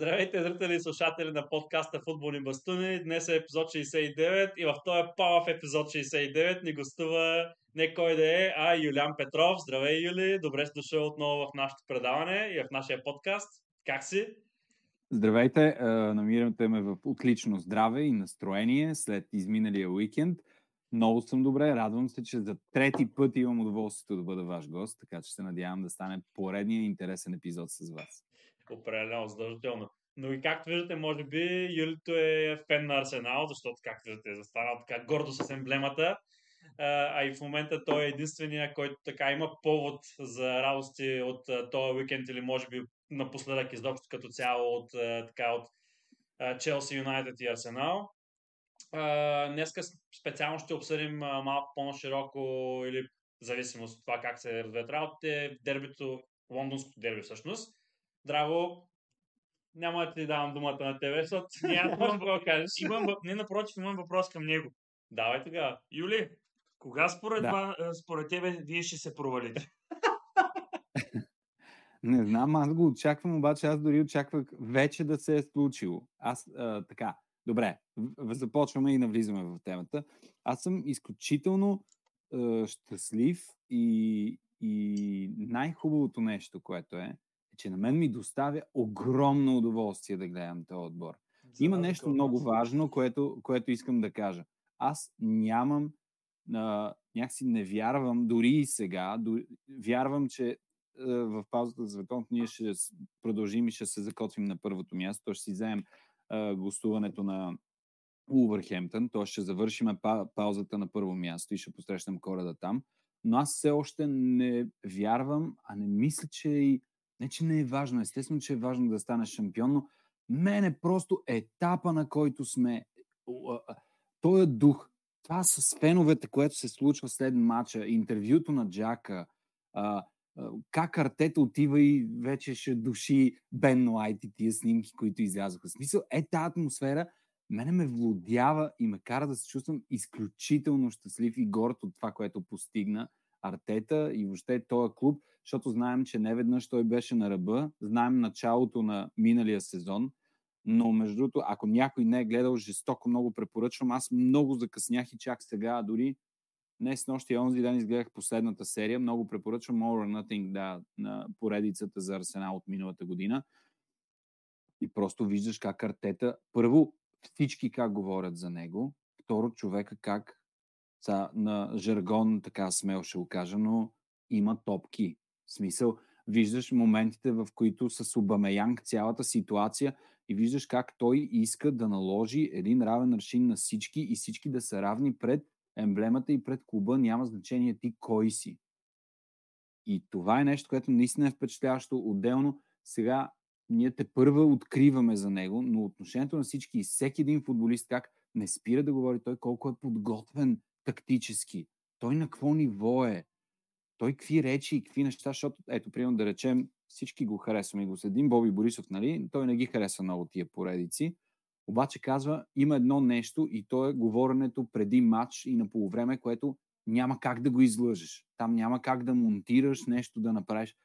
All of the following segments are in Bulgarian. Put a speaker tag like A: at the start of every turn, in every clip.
A: Здравейте, зрители и слушатели на подкаста Футболни бастуни. Днес е епизод 69 и в този палав епизод 69 ни гостува не кой да е, а Юлян Петров. Здравей, Юли! Добре си дошъл отново в нашето предаване и в нашия подкаст. Как си?
B: Здравейте! Намирате ме в отлично здраве и настроение след изминалия уикенд. Много съм добре, радвам се, че за трети път имам удоволствието да бъда ваш гост, така че се надявам да стане поредния интересен епизод с вас.
A: Определено, задължително. Но и както виждате, може би Юлито е фен на Арсенал, защото, както виждате, е застанал така гордо с емблемата. А и в момента той е единствения, който така има повод за радости от този уикенд или може би напоследък изобщо като цяло от, така, от Челси, Юнайтед и Арсенал. Днеска специално ще обсъдим малко по-широко или зависимост от това как се развият работите, дербито, лондонското дерби всъщност. Драго, няма да ти давам думата на тебе, защото няма какво да кажеш.
C: Имам, не, напротив, имам въпрос към него.
A: Давай тогава.
C: Юли, кога според, да. според тебе вие ще се провалите?
B: Не знам, аз го очаквам, обаче аз дори очаквах вече да се е случило. Аз а, така, добре, започваме и навлизаме в темата. Аз съм изключително а, щастлив и, и най-хубавото нещо, което е, че на мен ми доставя огромно удоволствие да гледам този отбор. За Има нещо много важно, което, което искам да кажа. Аз нямам, а, някакси не вярвам, дори и сега, дори, вярвам, че в паузата за световното ние ще продължим и ще се закотвим на първото място. То ще си вземем а, гостуването на Улвърхемптън, то ще завършим па- паузата на първо място и ще посрещнем кореда там. Но аз все още не вярвам, а не мисля, че и... Не, че не е важно. Естествено, че е важно да станеш шампион, но мен е просто етапа, на който сме. Той е дух. Това с феновете, което се случва след матча, интервюто на Джака, как Артета отива и вече ще души Бен Лайт и тия снимки, които излязоха. В смисъл, е тази атмосфера, мене ме влодява и ме кара да се чувствам изключително щастлив и горд от това, което постигна Артета и въобще този клуб, защото знаем, че не веднъж той беше на ръба, знаем началото на миналия сезон, но между другото, ако някой не е гледал жестоко, много препоръчвам. Аз много закъснях и чак сега, дори Днес нощи и онзи ден изгледах последната серия. Много препоръчвам More or Nothing да, на поредицата за Арсенал от миналата година. И просто виждаш как Артета, първо всички как говорят за него, второ човека как са, на жаргон, така смел ще го кажа, но има топки. В смисъл, виждаш моментите, в които с Обамеянг цялата ситуация и виждаш как той иска да наложи един равен аршин на всички и всички да са равни пред емблемата и пред клуба няма значение ти кой си. И това е нещо, което наистина е впечатляващо. Отделно сега ние те първа откриваме за него, но отношението на всички и всеки един футболист как не спира да говори той колко е подготвен тактически. Той на какво ниво е. Той какви речи и какви неща, защото, ето, примерно да речем, всички го харесваме и го следим. Боби Борисов, нали? Той не ги харесва много тия поредици. Обаче казва, има едно нещо и то е говоренето преди матч и на полувреме, което няма как да го излъжеш. Там няма как да монтираш нещо, да направиш.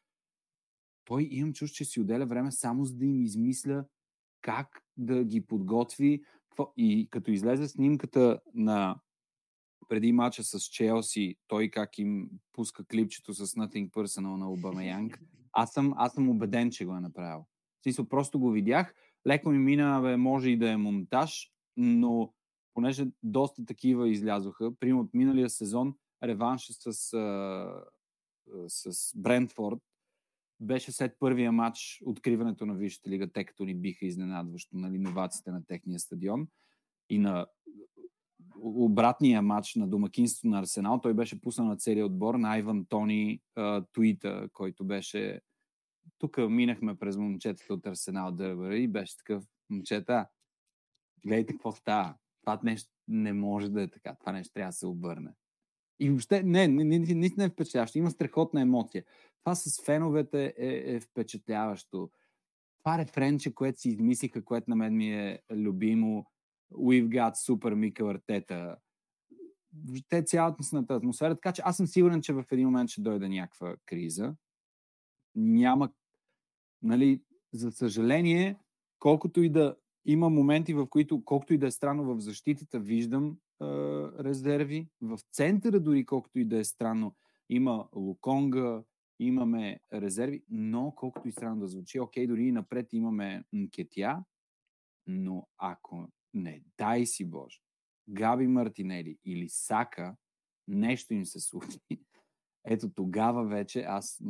B: Той имам чуш, че си отделя време само за да им измисля как да ги подготви. И като излезе снимката на преди мача с Челси, той как им пуска клипчето с Nothing Personal на Обамеянг, аз съм, аз съм убеден, че го е направил. В смисъл, просто го видях. Леко ми мина, бе, може и да е монтаж, но понеже доста такива излязоха, примерно от миналия сезон, реванша с, с Брентфорд беше след първия матч откриването на Висшата лига, те като ни биха изненадващо, нали, новаците на техния стадион и на обратния матч на домакинство на Арсенал, той беше пуснал на целия отбор на Айван Тони Туита, който беше тук минахме през момчетата от Арсенал Дърбъра и беше такъв момчета, гледайте какво става. Това нещо не може да е така. Това нещо трябва да се обърне. И въобще, не, наистина е впечатляващо. Има страхотна емоция. Това с феновете е, е впечатляващо. Това рефренче, което си измислиха, което на мен ми е любимо, We've got super Мика Артета. Въобще цялостната атмосфера. Така че аз съм сигурен, че в един момент ще дойде някаква криза няма, нали, за съжаление, колкото и да има моменти, в които, колкото и да е странно в защитата, виждам а, резерви. В центъра дори, колкото и да е странно, има Луконга, имаме резерви, но колкото и странно да звучи, окей, дори и напред имаме Нкетя, но ако не дай си Боже, Габи Мартинели или Сака, нещо им се случи, ето тогава вече аз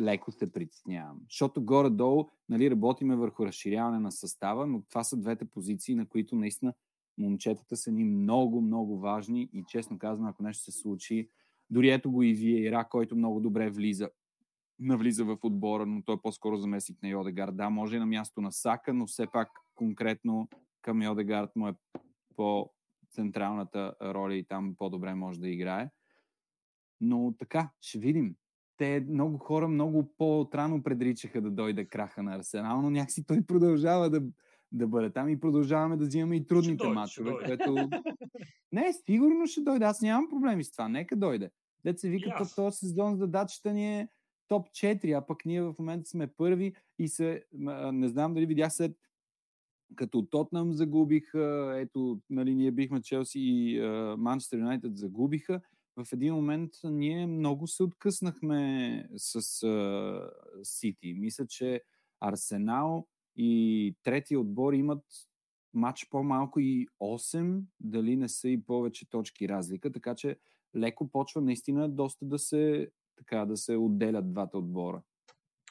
B: леко се притеснявам. Защото горе-долу нали, работиме върху разширяване на състава, но това са двете позиции, на които наистина момчетата са ни много, много важни и честно казвам, ако нещо се случи, дори ето го и вие, Ира, който много добре влиза, навлиза в отбора, но той е по-скоро заместник на Йодегард. Да, може и на място на Сака, но все пак конкретно към Йодегард му е по-централната роля и там по-добре може да играе. Но така, ще видим. Те много хора много по-трано предричаха да дойде краха на Арсенал, но някакси той продължава да, да бъде там и продължаваме да взимаме и трудните матчове, което... Не, сигурно ще дойде. Аз нямам проблеми с това. Нека дойде. Дет се вика, yes. този сезон задачата ни е топ 4, а пък ние в момента сме първи и се, не знам дали видях след като Тотнам загубиха, ето, нали, ние бихме Челси и Манчестър Юнайтед загубиха, в един момент ние много се откъснахме с Сити. Мисля, че Арсенал и третия отбор имат матч по-малко и 8, дали не са и повече точки разлика, така че леко почва наистина доста да се, така, да се отделят двата отбора.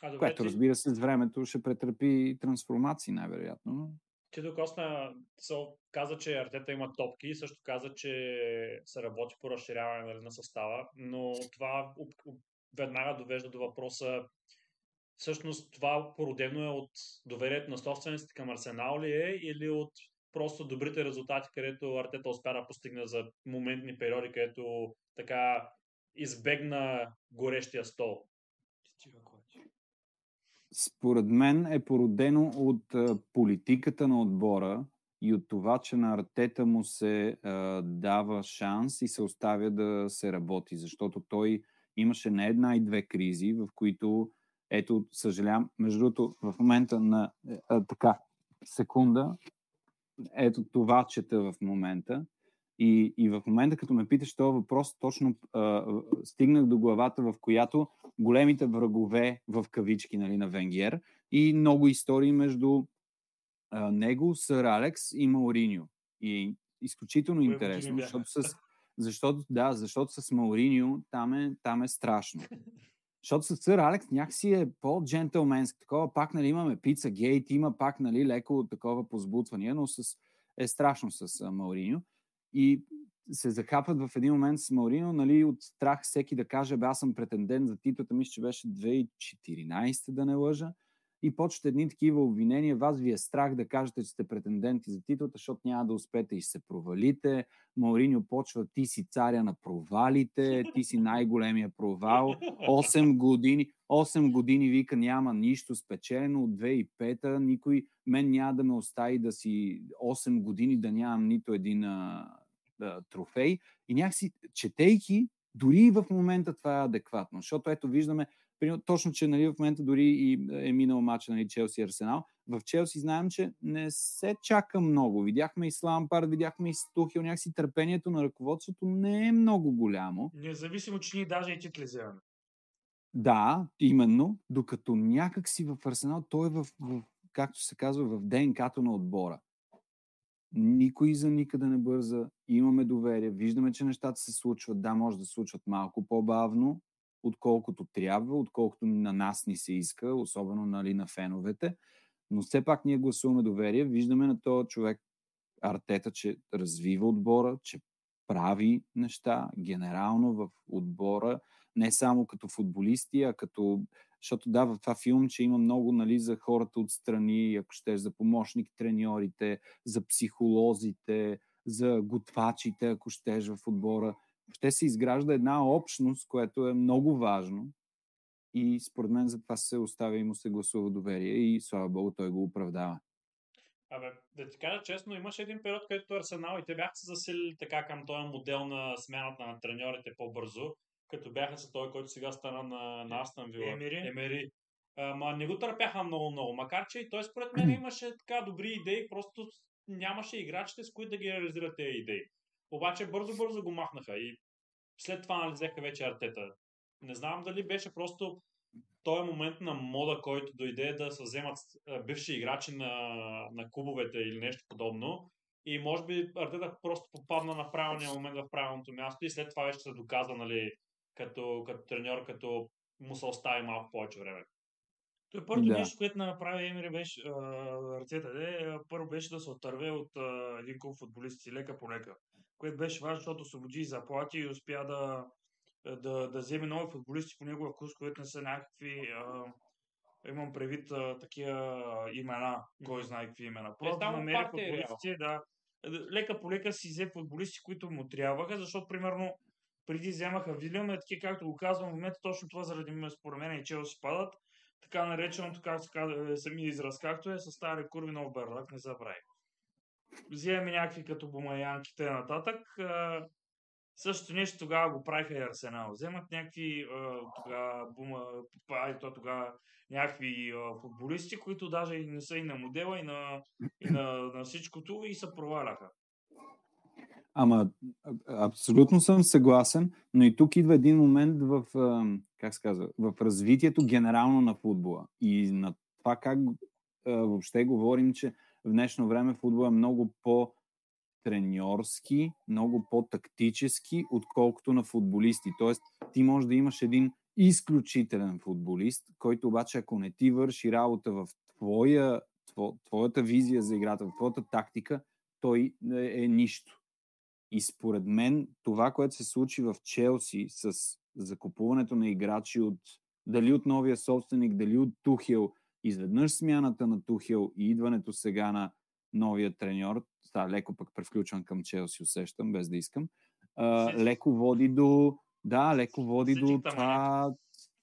B: А, добре, което, разбира се, с времето ще претърпи трансформации, най-вероятно.
A: Ти докосна, каза, че Артета има топки също каза, че се работи по разширяване нали, на състава, но това веднага довежда до въпроса всъщност това породено е от доверието на собствениците към Арсенал ли е или от просто добрите резултати, където Артета успя да постигне за моментни периоди, където така избегна горещия стол.
B: Според мен е породено от политиката на отбора и от това, че на Артета му се а, дава шанс и се оставя да се работи, защото той имаше не една и две кризи, в които, ето, съжалявам, между другото, в момента на а, така, секунда, ето това чета в момента. И, и в момента, като ме питаш този въпрос, точно а, стигнах до главата, в която големите врагове в кавички нали, на Венгер и много истории между а, него, Сър Алекс и Мауриньо. И изключително интересно, защото с, защото, да, защото с Мауриньо там е, там е страшно. Защото с Сър Алекс някакси е по-джентълменски. Такова пак, нали, имаме пица гейт, има пак, нали, леко такова позбутвания, но с, е страшно с Мауриньо. И се захапват в един момент с Маурино, нали, от страх всеки да каже, бе, аз съм претендент за титлата, мисля, че беше 2014, да не лъжа. И почват едни такива обвинения. Вас ви е страх да кажете, че сте претенденти за титлата, защото няма да успеете и се провалите. Мауриньо почва, ти си царя на провалите, ти си най-големия провал. 8 години, 8 години вика няма нищо спечелено от 2005-та, никой мен няма да ме остави да си 8 години да нямам нито един а, трофей. И някакси, четейки, дори в момента това е адекватно, защото ето виждаме, точно, че нали, в момента дори и е минал матч нали, Челси Арсенал. В Челси знаем, че не се чака много. Видяхме и Слампард, видяхме и Стухил, някакси търпението на ръководството не е много голямо.
C: Независимо, че ние даже и титли вземаме.
B: Да, именно, докато някак си в Арсенал, той е в, в както се казва, в ДНК-то на отбора. Никой за никъде не бърза, имаме доверие, виждаме, че нещата се случват. Да, може да се случват малко по-бавно, отколкото трябва, отколкото на нас ни се иска, особено нали, на феновете. Но все пак ние гласуваме доверие. Виждаме на този човек Артета, че развива отбора, че прави неща генерално в отбора, не само като футболисти, а като защото да, в това филм, че има много нали, за хората отстрани, ако ще за помощник треньорите, за психолозите, за готвачите, ако щеш в отбора. Ще се изгражда една общност, което е много важно. И според мен за това се оставя и му се гласува доверие и слава богу той го оправдава.
A: Абе, да ти кажа честно, имаше един период, където Арсенал и те бяха се засилили така към този модел на смяната на треньорите по-бързо като бяха с той, който сега стана на, на Астан Вила.
C: Емери.
A: Емери. Ама не го търпяха много-много. Макар, че и той според мен имаше така добри идеи, просто нямаше играчите, с които да ги реализират тези идеи. Обаче бързо-бързо го махнаха и след това нали, взеха вече артета. Не знам дали беше просто този момент на мода, който дойде да се вземат бивши играчи на, на клубовете или нещо подобно. И може би Артета просто попадна на правилния момент в правилното място и след това вече се доказа, нали, като, като треньор, като му се остави малко повече време.
C: Той първото
B: Да.
C: нещо, което направи Емери беше а, Артета, де, първо беше да се отърве от а, един клуб футболисти лека по лека, което беше важно, защото освободи заплати и успя да, да, да вземе нови футболисти по негова вкус, които не са някакви а, имам предвид а, такива имена, кой знае какви имена. Просто
A: само
C: намери
A: партия е
C: футболисти, да. Лека по лека си взе футболисти, които му трябваха, защото примерно преди вземаха Вилиам, е таки, както го казвам в момента, точно това заради м- според мен и Челси падат. Така нареченото, как се казва, е, израз, както е, с стари курви нов берлак, не забрави. Вземаме някакви като бумаянките нататък. А, Същото нещо тогава го правиха и Арсенал. Вземат някакви тогава бума, и то тогава някакви футболисти, които даже не са и на модела, и на, и на, на всичкото, и се проваляха.
B: Ама, абсолютно съм съгласен, но и тук идва един момент в, как се казва, в развитието генерално на футбола и на това как въобще говорим, че в днешно време футбол е много по треньорски, много по-тактически, отколкото на футболисти. Тоест, ти можеш да имаш един изключителен футболист, който обаче, ако не ти върши работа в твоя, тво, твоята визия за играта, в твоята тактика, той е нищо. И според мен това, което се случи в Челси с закупуването на играчи от дали от новия собственик, дали от Тухел, изведнъж смяната на Тухел и идването сега на новия треньор, да, леко пък превключвам към Челси, усещам, без да искам, а, леко води до да, леко води до
C: Всички там,
B: това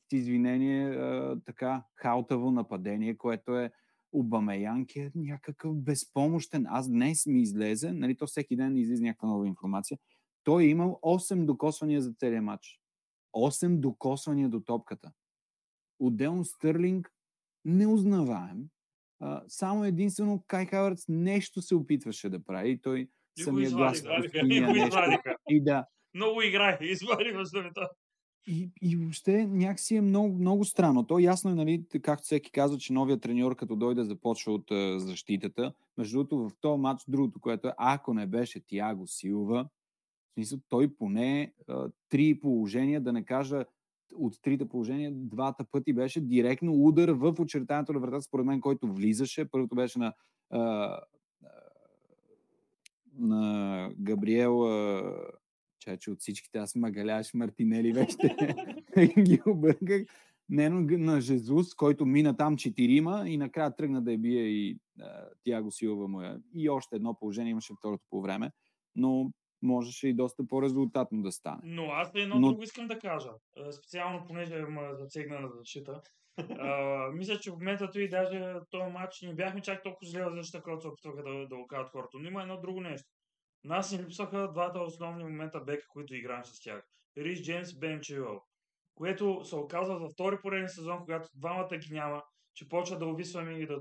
B: с извинение, а, така, хаотаво нападение, което е Обамеянк е някакъв безпомощен. Аз днес ми излезе, нали, то всеки ден излиза някаква нова информация. Той е имал 8 докосвания за целия матч. 8 докосвания до топката. Отделно Стърлинг неузнаваем. А, само единствено Кай Хавърц нещо се опитваше да прави. И той
C: И
B: самия глас.
C: извадиха. И
B: да,
C: Много играе, извади в думата.
B: И, и въобще някакси е много, много странно. То ясно е, нали, както всеки казва, че новия треньор, като дойде, започва от а, защитата. Между другото, в този матч, другото, което е, ако не беше Тиаго Силва, смисъл, той поне а, три положения, да не кажа от трите положения, двата пъти беше директно удар в очертанието на вратата, според мен, който влизаше. Първото беше на, а, на Габриел а, Чаче от всичките, аз Магаляш, Мартинели вече ги обърках. Не, но на Жезус, който мина там четирима и накрая тръгна да я бие и а, Тяго Силва му е. И още едно положение имаше второто по време, но можеше и доста по-резултатно да стане.
C: Но аз едно
B: Но-
C: друго искам да кажа. Специално, понеже ме засегна на защита. А, мисля, че в момента и даже този матч не бяхме чак толкова зле защита, когато се опитваха да, да го кажат хората. Но има едно друго нещо. Нас ни липсваха двата основни момента бека, които играем с тях. Рис Джеймс, Бен Чилъл. Което се оказва във втори пореден сезон, когато двамата ги няма, че почва да увисваме и да,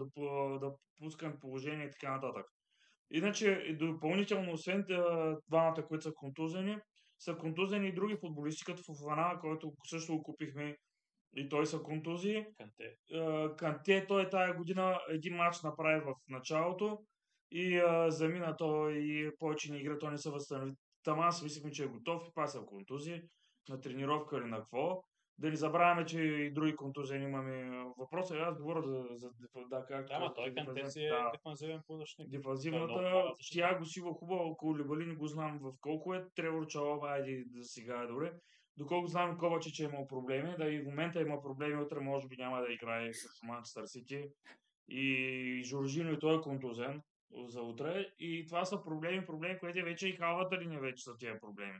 C: да пускам положение и така нататък. Иначе, и допълнително, освен двамата, които са контузени, са контузени и други футболисти, като Фофана, който също го купихме и той са контузии.
A: Канте.
C: Канте, той тая година един матч направи в началото и а, замина той и повече не игра, той не се възстанови. Там аз мислихме, че е готов и паса в контузии, на тренировка или на какво. Да не забравяме, че и други контузии имаме. Въпросът е, аз говоря за, за да, как...
A: Да, ама той Канте си е
C: да,
A: дефанзивен подъчник.
C: Дефанзивната,
A: защитник.
C: Тяго Сила хубаво, около Либали не го знам в колко е, Тревор Чалова, айде да сега е добре. Доколко знам Коваче, че е имал проблеми, да и в момента има проблеми, утре може би няма да играе с Манчестър Сити. И Жоржино и той е контузен за утре. И това са проблеми, проблеми, които вече и халвата линия вече са тия проблеми.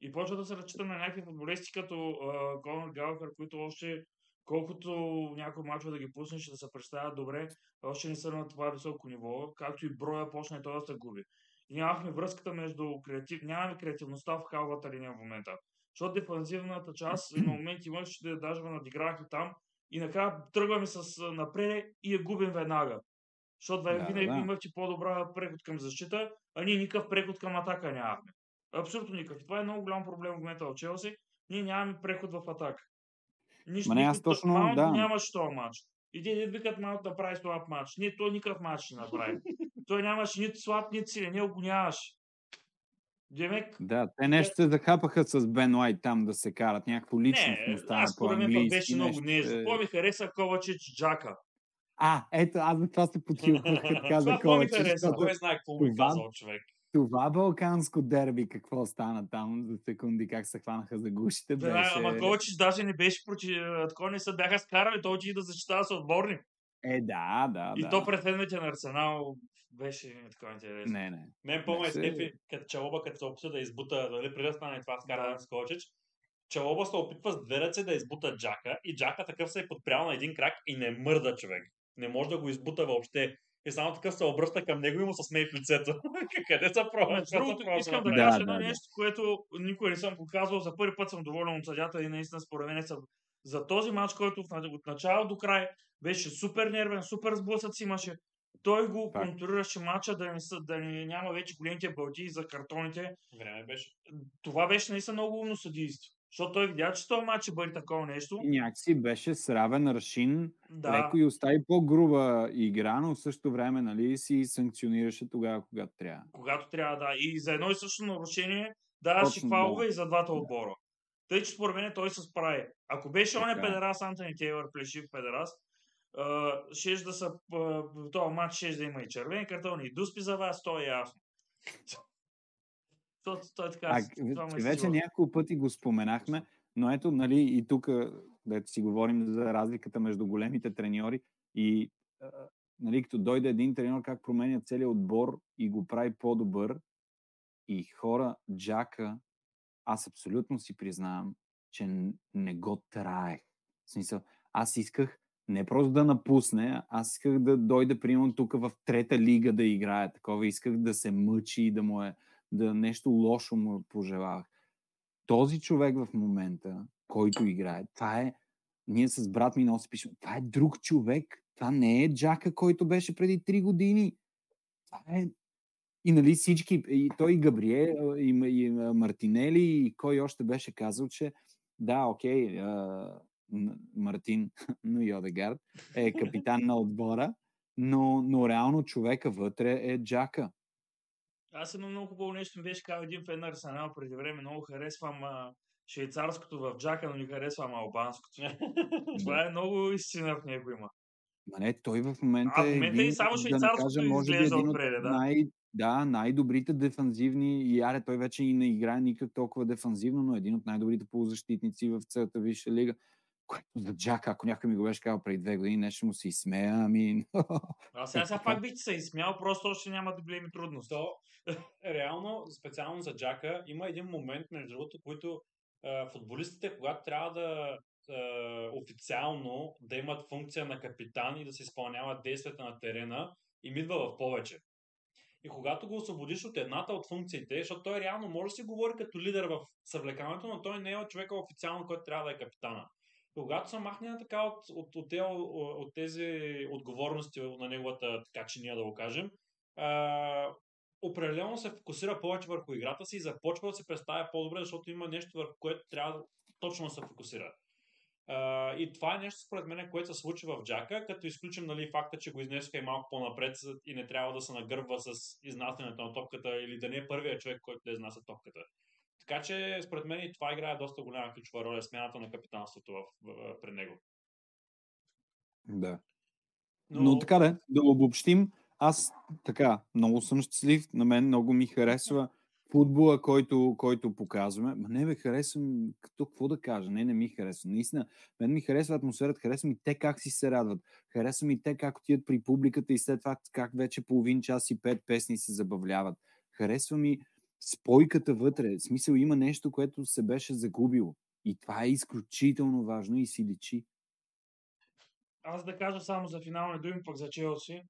C: И почва да се разчита на някакви футболисти като uh, Конор Галфер, които още колкото някои мачове да ги пуснеш да се представят добре, още не са на това високо ниво, както и броя почна и той да се губи. И нямахме връзката между креатив... нямаме креативността в халвата линия в момента. Защото дефанзивната част на моменти имаш, че да даже ме надиграх и там, и накрая тръгваме с а, напред и я губим веднага. Защото
B: Да,
C: винаги
B: да.
C: имах ти по-добра преход към защита, а ние никакъв преход към атака нямахме. Абсолютно никакъв. Това е много голям проблем в момента в Челси. Ние нямаме преход в атака. Нищо,
B: Ма не, аз точно,
C: Маунт
B: да.
C: нямаше този матч. И те викат Маунт да прави слаб матч. Не, той никакъв матч не направи. той нямаше нито слаб, нито силен. Не го нямаше. Демек,
B: Да, те нещо се захапаха с Бен Уайт там да се карат. Някакво личност
C: не,
B: стана
C: пък
B: по-английски.
C: беше много
B: нещо,
C: нежно.
B: е.
C: Какво ми хареса Ковачич Джака?
B: А, ето, аз за това се подхилквах, като каза
C: Това хареса?
B: защото
A: Кой знае какво е
B: Това-
A: казал човек.
B: това балканско дерби, какво стана там за секунди, как се хванаха за гушите,
C: Да,
B: беше...
C: ама Ковачич даже не беше против... Такова не се бяха скарали, той отиде да защитава с отборник.
B: Е, да, да,
C: И
B: да.
C: то пред на Арсенал беше такова интересно.
B: Не, не.
A: Мен по-ме
B: Не се-
A: скефи, като Чалоба, като се опита да избута, дали преди да стане това скаране
C: Да.
A: с Ковачич, Чалоба се опитва с две ръце да избута Джака и Джака такъв се е подпрял на един крак и не мърда човек. Не може да го избута въобще. И само такъв се обръща към него и му се смее в лицето. Къде са пробва?
C: Между другото, искам да
B: Да,
C: кажа
B: да,
C: едно
B: да.
C: нещо, което никой не съм го казвал. За първи път съм доволен от съдята и наистина според мен са за този матч, който от начало до край беше супер нервен, супер сблъсъци имаше. Той го
B: Факт.
C: контролираше матча да, не са, да не, няма вече големите бълти за картоните.
A: Време беше.
C: Това беше наистина много умно съдийство. Защото той видя, че този матч ще бъде такова нещо.
B: Някакси беше с равен аршин,
C: Да,
B: леко и остави по-груба игра, но в същото време нали, си санкционираше тогава, когато трябва.
C: когато трябва да. И за едно и също нарушение даваше фалове
B: да.
C: и за двата
B: Да.
C: отбора. Тъй, че според мен той се справи. Ако беше он е педерас, Антони Тейлър, плешив педерас, а, щеш да са, в този матч ще да има и червени картони, и дуспи за вас, то е ясно. То, то е така.
B: А,
C: това ме
B: че вече
C: сила.
B: няколко пъти го споменахме, но ето, нали, и тук, дето си говорим за разликата между големите треньори и, нали, като дойде един треньор, как променя целият отбор и го прави по-добър. И хора, Джака, аз абсолютно си признавам, че не го траех. В смисъл, аз исках не просто да напусне, аз исках да дойде, примерно, тук в трета лига да играе такова. Исках да се мъчи и да му е да нещо лошо му пожелавах. Този човек в момента, който играе, това е, ние с брат ми носи пишем, това е друг човек, това не е Джака, който беше преди 3 години. Това е и нали всички, и той и Габриел, и, и Мартинели, и кой още беше казал, че да, окей, а, Мартин, но и Одегард е капитан на отбора, но, но реално човека вътре е Джака.
C: Аз едно много хубаво нещо ми беше казал един фен на Арсенал преди време. Много харесвам а, швейцарското в Джака, но не харесвам албанското. Това е много истина в него има.
B: Ма не, той в момента
C: А, в
B: е
C: момента и
B: един,
C: само
B: да
C: швейцарското
B: кажа, може би
C: изглежда
B: един от
C: отпреде, да.
B: най, да, най-добрите дефанзивни, и аре, той вече и не играе никак толкова дефанзивно, но е един от най-добрите полузащитници в целата Висша лига. Което за Джака, ако някой ми го беше казал преди две години, не ще му се изсмея, ами...
C: А сега, сега пак бих се изсмял, просто още няма да големи трудности.
A: То, реално, специално за Джака, има един момент, между другото, който а, футболистите, когато трябва да а, официално да имат функция на капитан и да се изпълняват действията на терена, им идва в повече. И когато го освободиш от едната от функциите, защото той реално може да си говори като лидер в съвлекаването, но той не е човека официално, който трябва да е капитана. Когато се махне така от, от, от, от тези отговорности на неговата така чиния, да го кажем, а, определено се фокусира повече върху играта си и започва да се представя по-добре, защото има нещо върху което трябва точно да се фокусира. Uh, и това е нещо, според мен, което се случи в Джака, като изключим нали, факта, че го изнесоха и малко по-напред и не трябва да се нагърбва с изнасянето на топката или да не е първият човек, който да изнася топката. Така че, според мен, и това играе доста голяма ключова роля, смяната на капитанството в, в, при него.
B: Да. Но, Но така да, да обобщим, аз така, много съм щастлив, на мен много ми харесва футбола, който, който показваме. Ма не ме харесвам, като какво да кажа, не, не ми харесва. Наистина, мен ми харесва атмосферата, харесвам и те как си се радват. Харесвам и те как отиват при публиката и след това как вече половин час и пет песни се забавляват. Харесва ми спойката вътре. В смисъл има нещо, което се беше загубило. И това е изключително важно и си личи.
C: Аз да кажа само за финални думи, пък за Челси.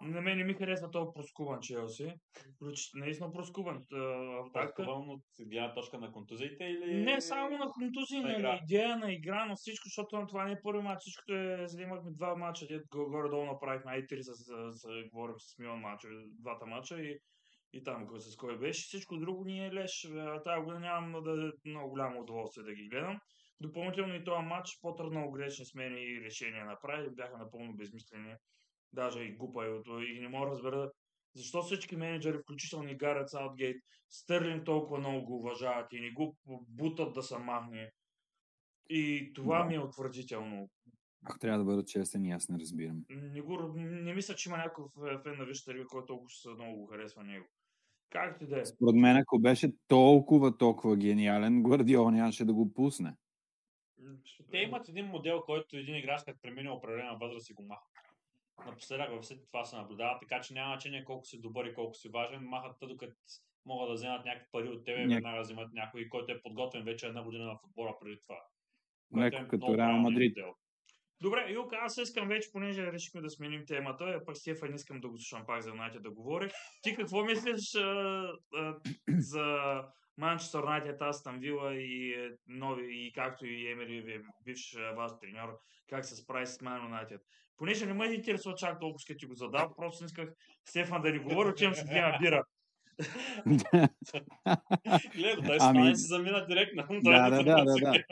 C: На мен не ми харесва този проскубан Челси. Наистина атака.
A: Такова от гледна точка на контузиите или...
C: Не само на контузии,
A: на
C: на, идея, на игра, на всичко, защото това не е първи матч. Всичкото е, за да имахме два матча, горе-долу направихме, ай три, с, с, с, говорим с Милан матча, двата матча и, и там кой с кой беше. Всичко друго ни е леш. Тая година нямам да, много голямо удоволствие да ги гледам. Допълнително и този матч по много грешни смени и решения направи, бяха напълно безмислени. Даже и глупа и не мога да разбера защо всички менеджери, включително и Гарет Саутгейт, Стърлин толкова много го уважават и не го бутат да се махне. И това
B: Да.
C: ми е отвратително.
B: Ако трябва да бъда честен, и аз не разбирам.
C: Не, го, не мисля, че има някакъв е, фен на Висшата лига, който толкова много го харесва него. Как ти да е?
B: Според мен, ако беше толкова, толкова гениален, Гвардиола нямаше да го пусне.
A: Те имат един модел, който един играч, като премине определена възраст и го маха. Напоследък във всеки това се наблюдава, така че няма значение колко си добър и колко си важен. Махат те, докато могат да вземат някакви пари от тебе,
B: Няк-
A: веднага вземат някой, който е подготвен вече една година на футбола преди това.
B: Леко
A: много
B: като Реал Мадрид.
A: модел.
C: Добре, Юка, аз искам вече, понеже решихме да сменим темата, а пък Стефан искам да го слушам пак за Юнайтед да говори. Ти какво мислиш а, а, за Манчестър Юнайтед, Астан Вила и е, нови, и както и Емери, ви- бивш ваш треньор, как се справи с Ман Юнайтед? Понеже не ме интересува чак толкова, като ти го задав, просто исках Стефан да ни говори, че ще взема бира.
A: Гледай, дай
B: Ами-
A: си замина директно.
B: да, да, да, да, да.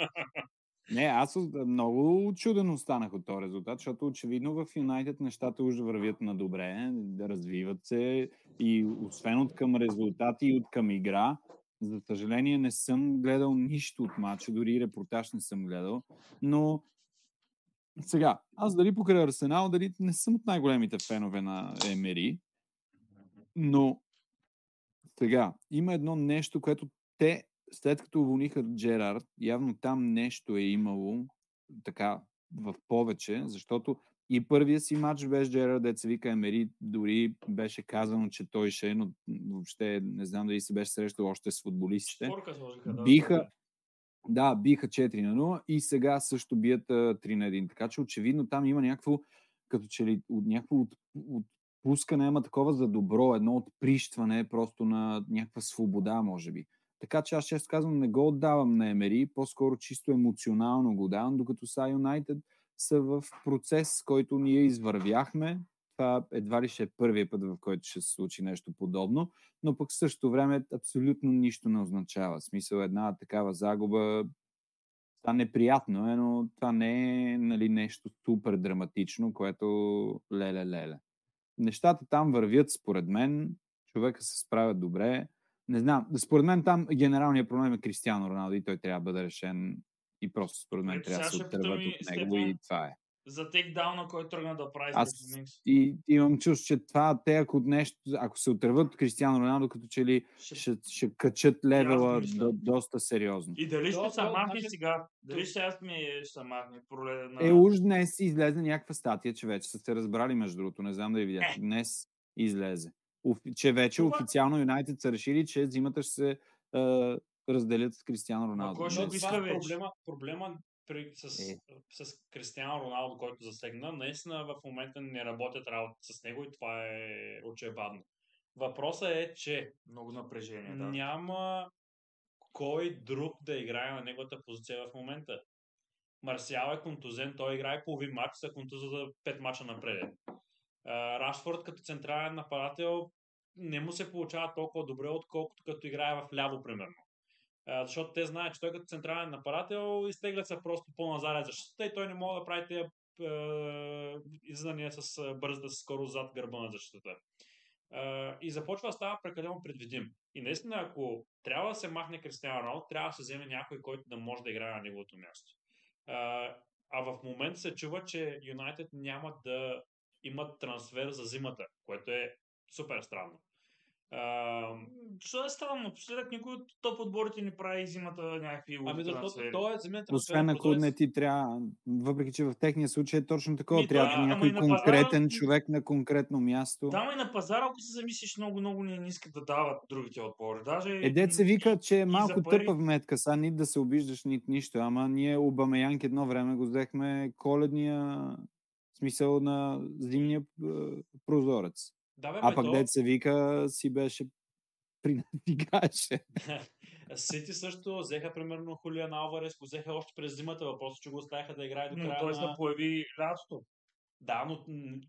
B: Не, аз много чуден останах от този резултат, защото очевидно в Юнайтед нещата уж вървят на добре, развиват се и освен от към резултати и от към игра, за съжаление не съм гледал нищо от матча, дори и репортаж не съм гледал, но сега, аз дали покрай Арсенал, дали не съм от най-големите фенове на Емери, но сега, има едно нещо, което те, след като уволниха Джерард, явно там нещо е имало така в повече, защото и първия си матч без Джерард, деца вика Емери, дори беше казано, че той ще е, но въобще не знам дали се беше срещал още с футболистите.
C: Сложиха, да.
B: Биха, да, биха 4 на 0 и сега също бият а, 3 на 1. Така че очевидно там има някакво, като че ли от, някакво от, отпускане, има такова за добро, едно отприщване просто на някаква свобода, може би. Така че аз често казвам, не го отдавам на Емери, по-скоро чисто емоционално го давам, докато са Юнайтед са в процес, който ние извървяхме. Това едва ли ще е първият път, в който ще се случи нещо подобно, но пък в същото време абсолютно нищо не означава. В смисъл една такава загуба, това неприятно е, но това не е нали, нещо супер драматично, което леле-леле. Нещата там вървят, според мен, човека се справя добре. Не знам, според мен там генералният проблем е Кристиано Роналдо и той трябва да бъде решен и просто според мен
C: Ето,
B: трябва да се отърват от него и това е.
C: За тейкдауна, който тръгна да прави
B: Аз-. И имам чувство, че това, те ако нещо, ако се отърват от Кристиано Роналдо, като че ли
C: Ще-
B: ще, ще качат левела до, доста сериозно.
C: И дали ще се махне
A: значи-
C: сега? Дали ще аз ми ще се махне? Проле... На...
B: Е, уж днес излезе някаква статия, че вече са се разбрали между другото. Не знам дали видяхте.
C: Е.
B: Днес излезе. Че вече
C: Това-
B: официално Юнайтед са решили, че зимата ще се е, разделят с Кристиано Роналдо.
C: кой ще
A: Но
C: го
B: Днес.
C: иска
A: това е
C: вече?
A: проблема, проблема при, с,
B: Е.
A: с Кристиано Роналдо, който засегна. Наистина в момента не работят работа с него и това е очевадно. Въпросът е, че
C: Много напрежение, да.
A: няма кой друг да играе на неговата позиция в момента. Марсиал е контузен, той играе половин матч, са контуза за 5 мача напред. Рашфорд като централен нападател не му се получава толкова добре, отколкото като играе в ляво, примерно. Защото те знаят, че той като централен нападател изтеглят се просто по-назаря защитата и той не може да прави тези излизания с бърза скорост зад гърба на защитата. И започва да става прекалено предвидим. И наистина, ако трябва да се махне Кристиан Роналдо, трябва да се вземе някой, който да може да играе на неговото място. А в момента се чува, че Юнайтед няма да имат трансфер за зимата, което е супер странно. А,
C: Що е странно? Напоследък никой от топ отборите не прави зимата някакви
A: ами защото е зимен трансфер.
B: Освен ако не ти трябва, въпреки че в техния случай е точно такова,
C: Ми,
B: трябва
C: да, ама
B: някой
C: на пазара-
B: конкретен човек на конкретно място.
C: Да, и на пазара, ако се замислиш, много, много не искат да дават другите отбори. Даже...
B: Е, дет се вика, че е малко
C: пари-
B: тъпа вметка, сега ни да се обиждаш, нито нищо, ама ние Обамеянг едно време го взехме коледния В смисъл на зимния прозорец.
A: Да, бе,
B: А пък
A: то-
B: дет се вика си беше принадигаше.
A: Сити също взеха примерно Хулиан Алварес, го взеха още през зимата, въпросът, че го оставиха да играе до
C: Но
A: края
C: той се
A: на...
C: появи лятото.
A: Да, но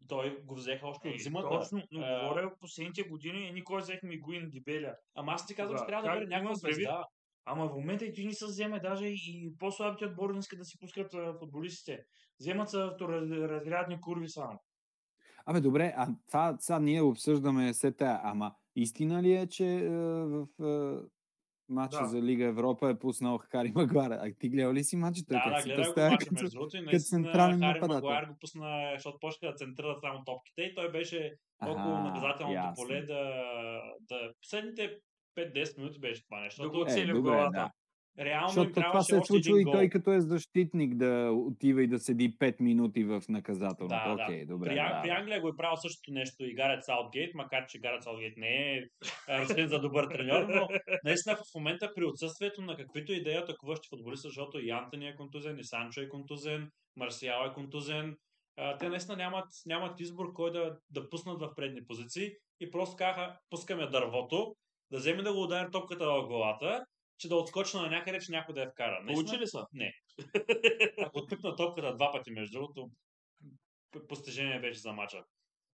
A: той го взеха още от
C: Е,
A: зимата.
C: Точно, но
A: А,
C: говоря последните години, никой взехме Игуин Дибеля.
A: Ама аз ти казвам, че трябва да бъде някаква звезда.
C: Ама в момента и ти не се вземе даже и по-слабите отбори не искат да си пускат футболистите. Вземат се второразрядни курви само.
B: Абе, добре, а това сега ние обсъждаме се тая, ама истина ли е, че е, в е, матча
C: Да.
B: за Лига Европа е пуснал Хари Магуара? А ти гледал ли си матчето?
A: Да,
B: Как
A: да, гледах го мача,
B: като-
A: между другото, и наистина Хари
B: нападател?
A: Магуайр го пусна, защото почнаха да центрират само топките и той беше около наказателното
B: ясно.
A: поле да, да... Последните 5-10 минути беше това нещо.
C: Да го
B: Е,
C: цели в главата.
B: да.
A: Реално
B: Защото това се е случва и той като е защитник да отива и да седи 5 минути в наказателното.
A: Да,
B: Окей,
A: да.
B: добре.
A: при,
B: да,
A: при. Англия го е правил същото нещо и Гарет Саутгейт, макар че Гарет Саутгейт не е разслен за добър треньор, но наистина в момента при отсъствието на каквито и да е атакуващи футболисти, защото и Антони е контузен, и Санчо е контузен, Марсиал е контузен, те наистина нямат, нямат избор кой да, да пуснат в предни позиции и просто казаха, пускаме дървото, да вземе да го удари топката в главата, че да отскочи на някъде, че някой да я вкара.
C: Получи ли са?
A: Не. Ако отпипна топката два пъти, между другото, постижение беше за мача.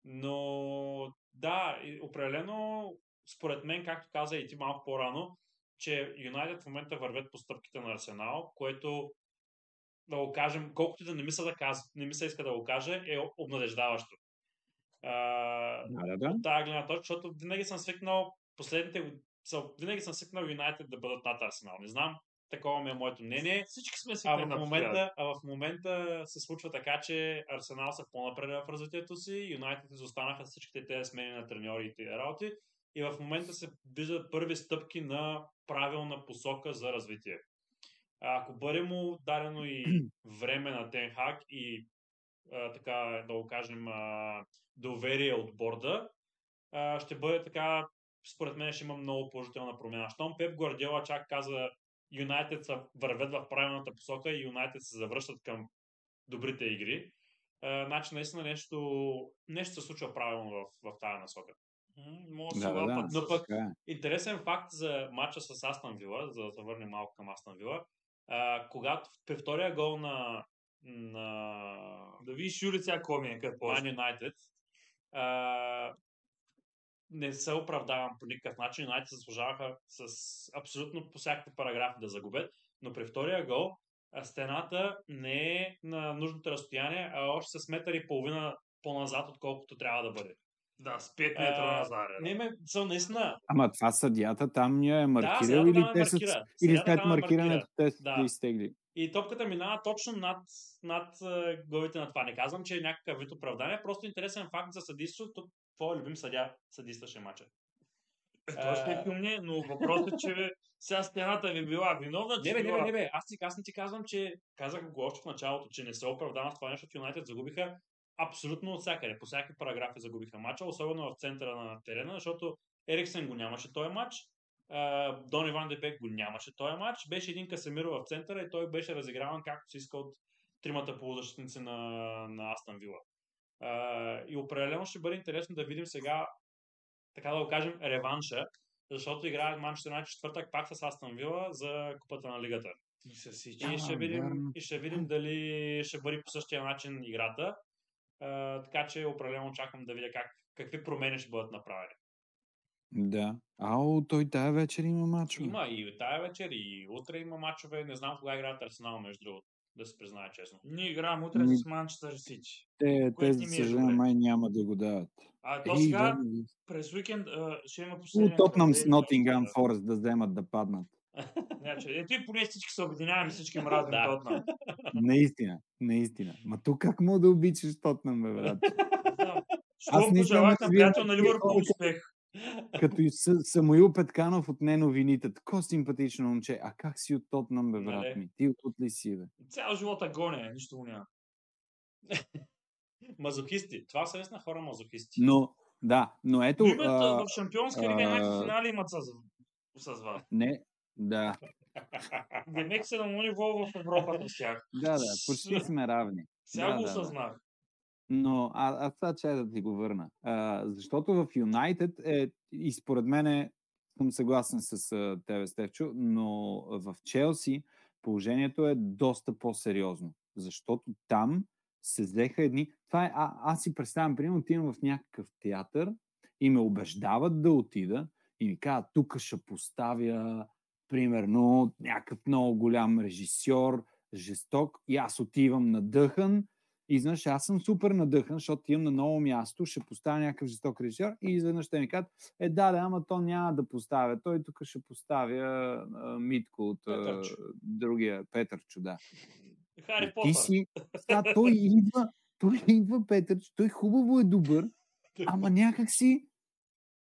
A: Но да, определено, според мен, както каза и ти малко по-рано, че Юнайтед в момента вървят по стъпките на Арсенал, което да го кажем, колкото да не мисля да каз, не мисля иска да го каже, е обнадеждаващо. А,
B: Да, да, да.
A: от тази гледна точка, защото винаги съм свикнал последните са- винаги съм свикнал Юнайтед да бъдат над Арсенал. Не знам, такова ми е моето мнение.
C: Всички сме си
A: А в, момента, а в момента се случва така, че Арсенал са по-напред в развитието си, Юнайтед изостанаха всичките тези смени на треньори и тези работи и в момента се виждат първи стъпки на правилна посока за развитие. А ако бъде му дадено и време на Тенхак и а, така да го кажем а, доверие от борда, а, ще бъде така, според мен ще има много положителна промяна. Щом Пеп Гвардиола чак каза Юнайтед са вървят в правилната посока и Юнайтед се завръщат към добрите игри. А, значи наистина нещо, нещо се случва правилно в, в тази насока.
C: Може да
B: Да, да, да.
C: лапат
A: Но пък-
B: Така е.
A: Интересен факт за матча с Астан Вила, за да се върнем малко към Астан Вила. А, когато при втория гол на, на
C: Да видиш Юри сега коми е като
A: а, не се оправдавам по никакъв начин. Юнайтед заслужаваха с абсолютно по всякакви параграфи да загубят, но при втория гол а, стената не е на нужното разстояние, а още с метър и половина по-назад, отколкото трябва да бъде.
C: Да, с 5 метра назад.
A: Не ме, са наистина,
B: Ама това съдията там ни е маркирал
A: съдията
B: или те са,
A: маркира.
B: или след маркирането
A: маркира.
B: те са
A: Да.
B: изтегли.
A: И топката минава точно над, над е, головите на това. Не казвам, че е някакъв вид оправдание, просто интересен факт за съдийството. Твой любим съдя съдистваше мача.
C: Е, Той ще е филмне, но въпросът е, че сега стената ви била виновна, че
A: Не, бе, не, бе, не, бе. Аз, ти, аз не ти казвам, че казах го още в началото, че не се оправдавам с това нещо, защото Юнайтед загубиха абсолютно от всякъде. По всякакви параграфи загубиха мача, особено в центъра на терена, защото Ериксен го нямаше този матч, Дон Иван Депек го нямаше този матч, беше един Касемиро в центъра и той беше разиграван както се иска от тримата полузащитници на, на Астан Вила. А, и определено ще бъде интересно да видим сега, така да го кажем, реванша, защото играят Манчестър Юнайтед четвъртък пак с Астан Вила за купата на лигата.
C: И с.
A: И ще, видим, и ще видим дали ще бъде по същия начин играта. А, така че определено очаквам да видя как, какви промени ще бъдат направени.
B: Да. Ау, той тая вечер има мачове.
A: Има и тая вечер, и утре има мачове. Не знам кога играят Арсенал, между другото, да се призная честно.
C: Ние играем утре
B: Ми-
C: с Манчестър Сити.
B: Те, те за
C: е
B: съжаление май няма да го дават.
C: А то
B: Ей,
C: сега
B: да,
C: през уикенд а, ще има последния.
B: Тотнам с. Нотингам Форест да вземат да паднат.
C: Значи, ето и поне всички се обединяваме, всички мразим
A: Да.
C: Тотнам.
B: Наистина, наистина. Ма тук как мога да обичаш Тотнам, бе, брат?
C: Щом пожелах на приятел на Ливърпул успех.
B: Като и Самуил Петканов от не новините. Тако симпатично момче. А как си от Тотнам, бе,
A: Нали?
B: брат ми? Ти от ли си, бе?
C: Цял живот агония, нищо го няма.
A: Мазохисти. Това са наистина хора мазохисти.
B: Но, да, но ето...
C: Имат,
B: а,
C: в Шампионска лига някакви финали имат с, с вас.
B: не, да,
C: Демек се на ниво в Европа с тях.
B: да, да, почти сме равни.
C: Сега
B: Да,
C: го
B: да, да. Но а, аз сега че да ти го върна. А, защото в Юнайтед е, и според мен е, съм съгласен с а, тебе, Стевчо, но в Челси положението е доста по-сериозно. Защото там се взеха едни... Това е, а, аз си представям, примерно, отивам в някакъв театър и ме убеждават да отида и ми казват, тук ще поставя, примерно, някакъв много голям режисьор, жесток, и аз отивам надъхан, и знаеш, аз съм супер надъхан, защото имам на ново място, ще поставя някакъв жесток режисьор и изведнъж ще ми кажат, е да, да, ама то няма да поставя. Той тук ще поставя а, Митко от а, другия Петър Чуда.
C: Хари Потър.
B: Ти си, да, той идва, той идва Петър, той хубаво е добър, ама някак си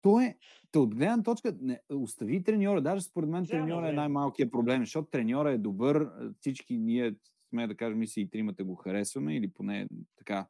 B: той е, те от гледна точка, не, остави треньора, даже според мен треньора е най-малкият проблем, защото треньора е добър, всички ние сме да кажем, си и тримата го харесваме, или поне така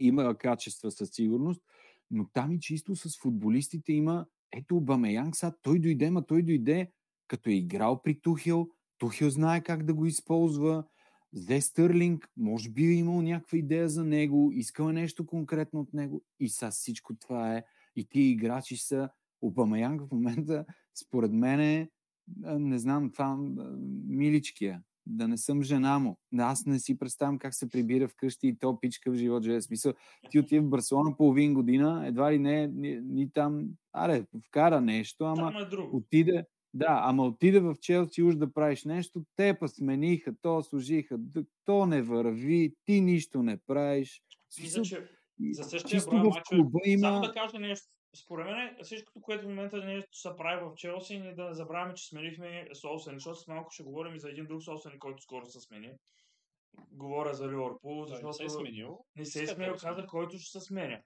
B: има качества със сигурност, но там и чисто с футболистите има, ето Бамеянг, сега той дойде, ма той дойде, като е играл при Тухил, Тухил знае как да го използва, Зе Стърлинг, може би е имал някаква идея за него, искал нещо конкретно от него и с всичко това е. И тия играчи са, Обамаянг в момента, според мен е, не знам, това миличкия да не съм жена му. Аз не си представям как се прибира вкъщи и то пичка в живот. Же. Смисъл, ти отива в Барселона половин година, едва ли не, ни, ни там, аре, вкара нещо, ама
A: е
B: отиде, да, ама отиде в Челси уж да правиш нещо, те па смениха, то служиха, то не върви, ти нищо не правиш.
C: Мисля, че за същия брой мачове, има... само да кажа нещо, според мен всичкото, което в момента нещо се прави в Челси, ни да забравяме, че сменихме собственик, защото с малко ще говорим и за един друг собственик, който скоро се смени. Говоря за Ливърпул, защото...
A: не се е сменил.
C: Не се е сменил, казах, който ще се сменя.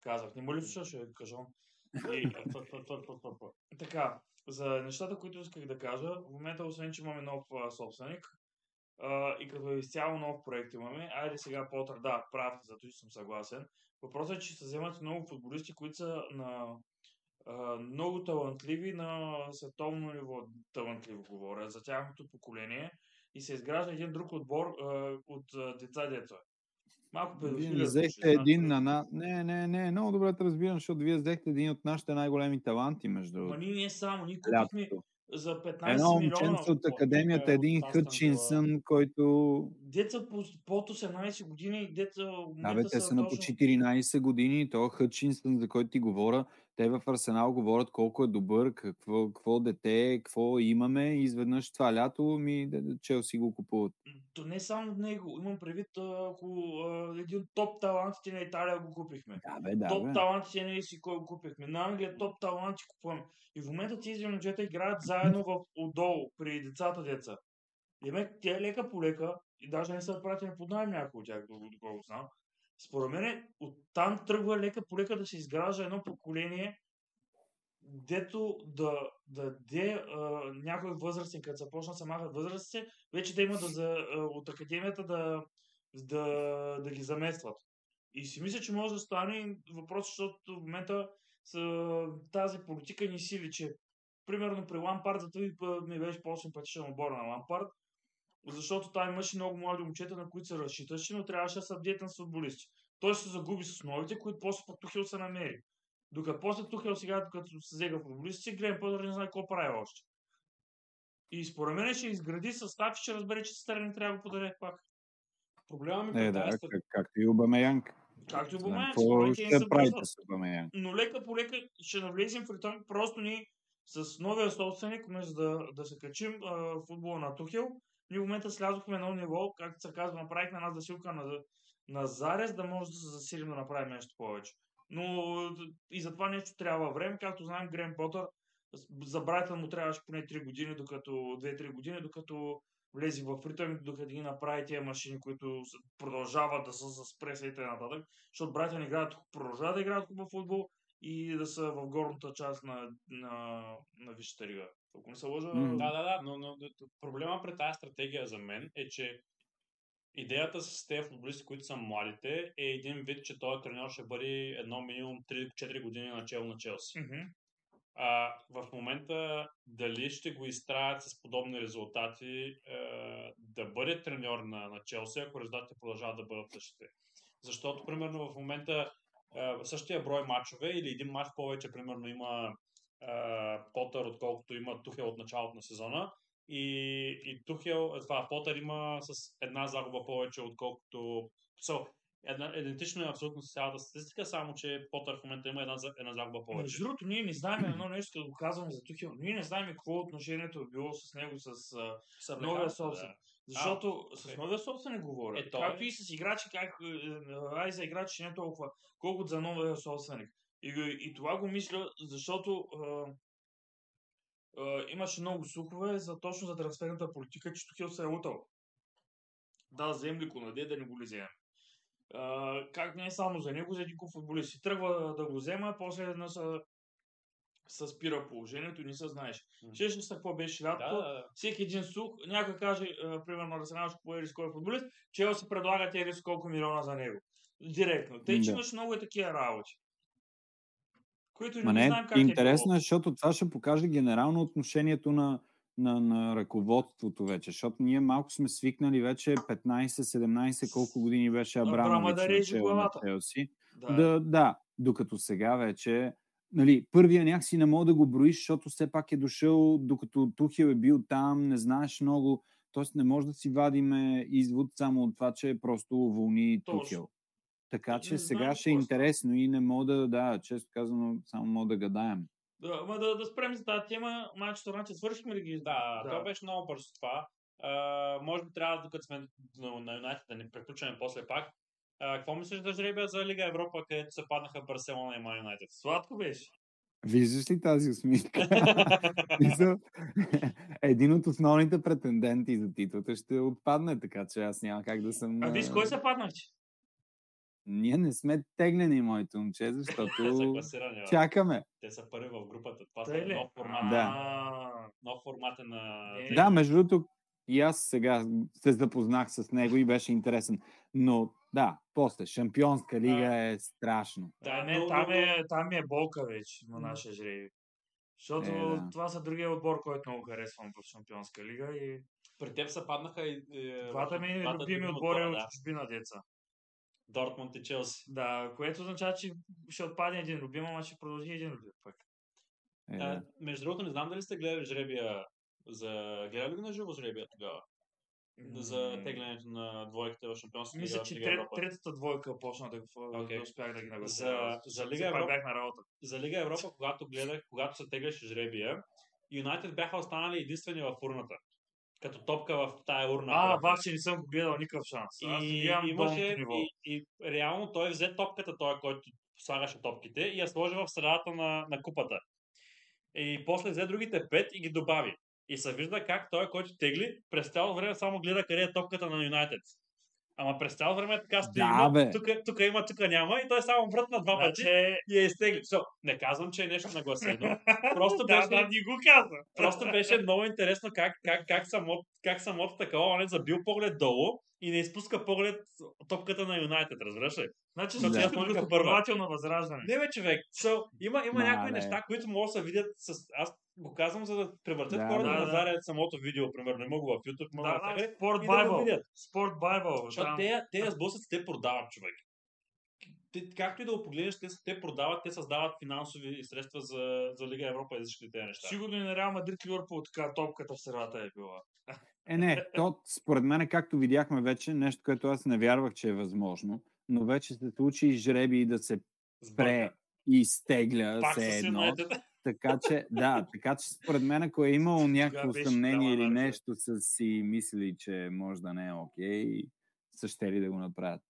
C: Казах, не му ли ще кажа. И... така, за нещата, които исках да кажа, в момента, освен, че имаме нов собственик, и като изцяло нов проект имаме, айде сега Потър, да, прав, за това съм съгласен. Въпросът е, че се вземат много футболисти, които са на а, много талантливи на световно ниво, талантливо говоря, за тяхното поколение и се изгражда един друг отбор а, от а, деца-деца.
B: Малко педофилия. Взехте един на... на... Не, не, не, много добре те разбирам, защото вие взехте един от нашите най-големи таланти между...
C: Ма ние не само, ние купихме, за 15
B: Едно момченце от академията, един Хътчинсън, който...
C: Деца по, под 18 години, деца...
B: Да, бе, те са на по 14 години. То Хътчинсън, за който ти говоря, те в Арсенал говорят колко е добър, какво, какво дете, какво имаме и изведнъж това лято ми Челси го купуват.
C: То не само него, имам предвид, ако един от топ талантите на Италия го купихме.
B: Да, бе, да,
C: топ
B: бе.
C: талантите на си кой го купихме. На Англия топ таланти купуваме. И в момента тези момчета играят заедно в отдолу при децата деца. И ме, те лека по лека, и даже не са пратени под найем някои от тях, доколко знам според мен оттам тръгва лека по лека да се изгражда едно поколение, дето да даде някой възрастен, като започна се махат възрастите, вече да има да за, а, от академията да, да, да ги заместват. И си мисля, че може да стане въпрос, защото в момента с, тази политика ни сили, че примерно при Лампард, за това ми беше по-симпатичен отбор на Лампард, защото там имаше много млади момчета, на които се разчиташе, но трябваше да са апдейтен с футболисти. Той се загуби с новите, които после пък Тухел се намери. Докато после Тухел сега, докато се взега футболисти, Грем Пътър не знае какво прави още. И според мен ще изгради състав и ще разбере, че Стар не трябва да го подаде пак.
B: Проблема ми е, да, как, както и Обамеянг.
C: Както и Обамеянг.
B: Какво ще правите с Обамеянг?
C: Но лека по лека ще навлезем в ритъм. Просто ни с новия собственик, вместо да, да се качим а, футбола на Тухел, ние в момента слязохме на ниво, както се казва, направихме една засилка на, на зарез, да може да се засилим да направим нещо повече. Но и за това нещо трябва време. Както знаем, Грен Потър, за Брайтън му трябваше поне 3 години, докато 2-3 години, докато влезе в ритъм, докато ги направи тези машини, които продължават да са с преса и т.н. Защото Брайтън играят, продължават да играят хубав футбол и да са в горната част на, на, на Висшата рига. Ако не се лъжа.
A: Mm. Да, да, да, но, но проблема при тази стратегия за мен е, че идеята с тези футболисти, които са младите, е един вид, че този тренер ще бъде едно минимум 3-4 години начало на Челси.
C: Mm-hmm.
A: А, в момента дали ще го изтраят с подобни резултати е, да бъде треньор на, на Челси, ако резултатите продължават да бъдат същите. Защото, примерно, в момента а, същия брой матчове или един матч повече, примерно, има Потър, отколкото има Тухел от началото на сезона. И, и Тухел, това Потър има с една загуба повече, отколкото... So, една, идентично е абсолютно с цялата статистика, само че Потър в момента има една, една загуба повече.
C: Между другото, ние не знаем едно нещо, да го казваме за Тухел. Ние не знаем какво отношението е било с него, с а,
A: Съблекалството,
C: новия
A: да.
C: собственик. Защото с
A: окей.
C: новия собственик говоря.
A: Е,
C: Както
A: е.
C: и с играчи, как е, е, ай за играчи не е толкова, колкото за новия собственик. И, и това го мисля, защото а, а, имаше много слухове за точно за трансферната политика, че Тухел се е лутал. Да, взем ли Конаде, да не го ли вземем. Как не е само за него, за един куп футболисти. Тръгва да го взема, после една се, се спира положението и не се знаеш.
A: М.
C: Ще се какво беше
A: Да,
C: лятото,
A: да,
C: всеки един слух, някой каже, а, примерно, Арсенал ще купува с кой футболист, че се предлага тези колко милиона за него. Директно. Тъй, че
B: Да.
C: имаш много такива работи. Които не,
B: не,
C: знаем как
B: интересно
C: е
B: е, защото това ще покаже генерално отношението на, на, на ръководството вече, защото ние малко сме свикнали вече 15-17, колко години беше
C: Абрамович да
B: на
C: реже
B: чело на. Челси.
C: било.
B: Да, да, докато сега вече нали, първия някакси не мога да го броиш, защото все пак е дошъл, докато Тухел е бил там, не знаеш много, т.е. не може да си вадиме извод само от това, че просто уволни
C: Точно.
B: Тухел. Така
C: Не
B: че сега
C: знаем
B: ще е интересно и не мога да, да, често казано, само мога да гадаем.
C: Да, ма да, да спрем за тази тема. Манчестър Юнайтед свършихме ли ги?
A: Да, да. то беше много бързо това. А, може би трябва, докато сме на, на Юнайтед, да не приключваме после пак. А, какво мислиш за жребия за Лига Европа, където се паднаха Барселона и Ман Юнайтед?
C: Сладко беше.
B: Виждаш ли тази усмивка? Един от основните претенденти за титлата ще отпадне, така че аз няма как да съм...
C: А виж,
B: а,
C: кой се паднахте?
B: Ние не сме теглени, моите момче, защото чакаме.
A: Те са първи в групата. Това са нов формат.
B: Да.
A: Нов формат е на...
B: Да, между другото, и аз сега се запознах с него и беше интересен. Но да, после, Шампионска лига е страшно.
A: Да,
C: Да, не, там, е, там е болка вече на нашия жреби. Защото
B: Е, да.
C: това са другия отбор, който много харесвам в Шампионска лига и
A: При теб са паднаха и... и
C: двата ми любими отбори
A: отбора,
C: от
A: да.
C: чужбина деца.
A: Дортмунд и Челси.
C: Да, което означава, че ще отпадне един любим, ама ще продължи един любим пък.
B: Е,
A: А,
B: да.
A: между другото, не знам дали сте гледали жребия за... Гледали ли на живо жребия тогава? За теглянето на двойките в Шампионската лига
C: Мисля, че трет, третата двойка почна да, okay. Да успях да ги наглася.
A: За- за Лига
C: Европа...
A: Европа-
C: бях на работа.
A: За Лига Европа, когато гледах, когато се тегляше жребия, Юнайтед бяха останали единствени в урната. Като топка в тая урна.
C: А,
A: просто.
C: бах, че не съм го гледал никакъв шанс. Аз
A: И,
C: имам
A: имаше,
C: ниво.
A: и, и, реално той взе топката, той, който слагаше топките и я сложи в средата на, на купата. И после взе другите пет и ги добави. И се вижда как той, който тегли, през цялото време само гледа къде е топката на Юнайтед. Ама през цялото време така стои.
B: Да, бе.
A: тук, тук има, тук няма и той само врътна два пъти
C: Значи,
A: и я изтегли. So, не казвам, че е нещо нагласено. Просто
C: да,
A: беше,
C: да, ни го каза.
A: просто беше много интересно как, как, как, самото, как самото такова, не забил поглед долу и не изпуска поглед топката на Юнайтед, разбираш ли?
C: Значи,
B: Да.
C: да.
A: Сложиха
C: като
A: първа.
C: последовател на възраждане.
A: Не бе, човек. So, има има
B: Мале.
A: някои неща, които могат да се видят с... Аз го казвам, за да превъртят
B: Да,
A: хората
C: да,
A: да,
C: да.
A: зарят самото видео, примерно. Не мога в YouTube, мога
C: Да,
A: да,
C: Спорт
A: и да
C: Байбъл. Спорт Байбъл.
A: Защото те, те сблъсъци, те продават, човек. Те, както и да го погледнеш, те, те продават, те създават финансови средства за, за Лига Европа и всички тези неща.
C: Сигурно и на Реал Мадрид Ливърпул така топката в средата е била.
B: Е, не, то според мен, както видяхме вече, нещо, което аз не вярвах, че е възможно, но вече се случи жреби да се пре и изтегля
A: Пак
B: все
A: с
B: едно.
A: Юнайтед.
B: Така че, да, така че според мен, ако е имало някакво съмнение или нещо са си мислили, че може да не е окей, са ще ли да го направят.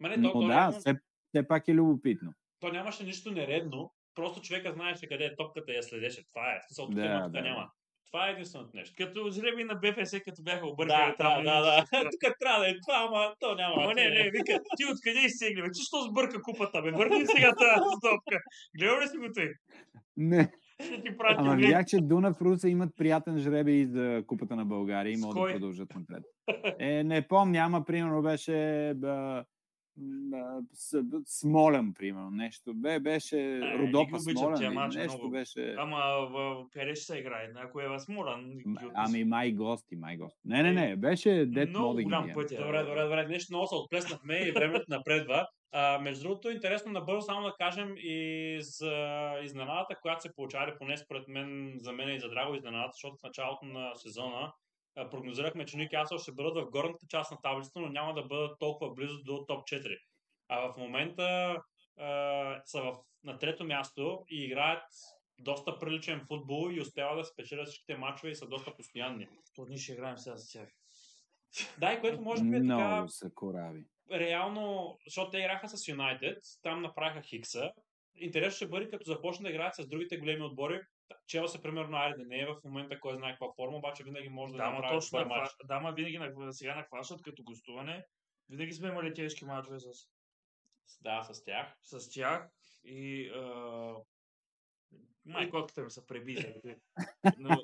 A: Ма не, то,
B: Но
A: то,
B: да,
A: реално-
B: все, все пак е любопитно.
A: то нямаше нищо нередно, просто човека знаеше къде е топката и я следеше. Това е. Смисъл, тук
B: Да,
A: има,
B: да,
A: няма. Това е единственото нещо.
C: Като жреби на БФС, като бяха
A: Да,
C: объркали
A: да,
C: там.
A: да, да. Тук трябва да е това, ама то няма.
C: Ама не, не, вика, ти откъде изсегли, бе? Че що сбърка купата, бе? Върни сега тази стопка. Гледал ли си го той?
B: Не.
C: Ще ти прати
B: Ама видях, че Дунав Руса имат приятен жребий за Купата на България и могат да продължат напред. Е, не помня, ама примерно беше с- Смолен, примерно, нещо. Бе, беше
C: ги
B: Родопа
C: обичам
B: Смолен, или
C: мачове
B: нещо
C: много.
B: беше...
C: Ама в, къде ще се играе? Някой е в Смолан.
B: М, Ами май гости, май гости. Не, не, не, беше дет
C: Много голям
B: бием.
C: път е.
A: Добре, добре, добре. Нещо много се отплеснахме и времето напредва. А, между другото, интересно набързо само да кажем и за изненадата, която се получава, поне според мен, за мен и за Драго изненадата, защото в началото на сезона а, прогнозирахме, че Ньюкасъл ще бъдат в горната част на таблицата, но няма да бъдат толкова близо до топ 4. А в момента а, са в, на трето място и играят доста приличен футбол и успяват да спечелят всичките мачове и са доста постоянни.
C: То ние ще играем сега с тях.
A: Да, и което може би е така
B: Много са корави.
A: реално, защото те играха с Юнайтед, там направиха Хикса. Интересно ще бъде като започнат да играят с другите големи отбори. Челси, примерно, айде да не е в момента кой знае каква форма, обаче винаги може да,
C: Да,
A: направи
C: точно.
A: добър
C: нахва- Да, ма винаги на- сега нахващат като гостуване. Винаги сме имали тежки мачове с,
A: Да, с тях.
C: с тях. И а... май котката ми се преби. заради- Но,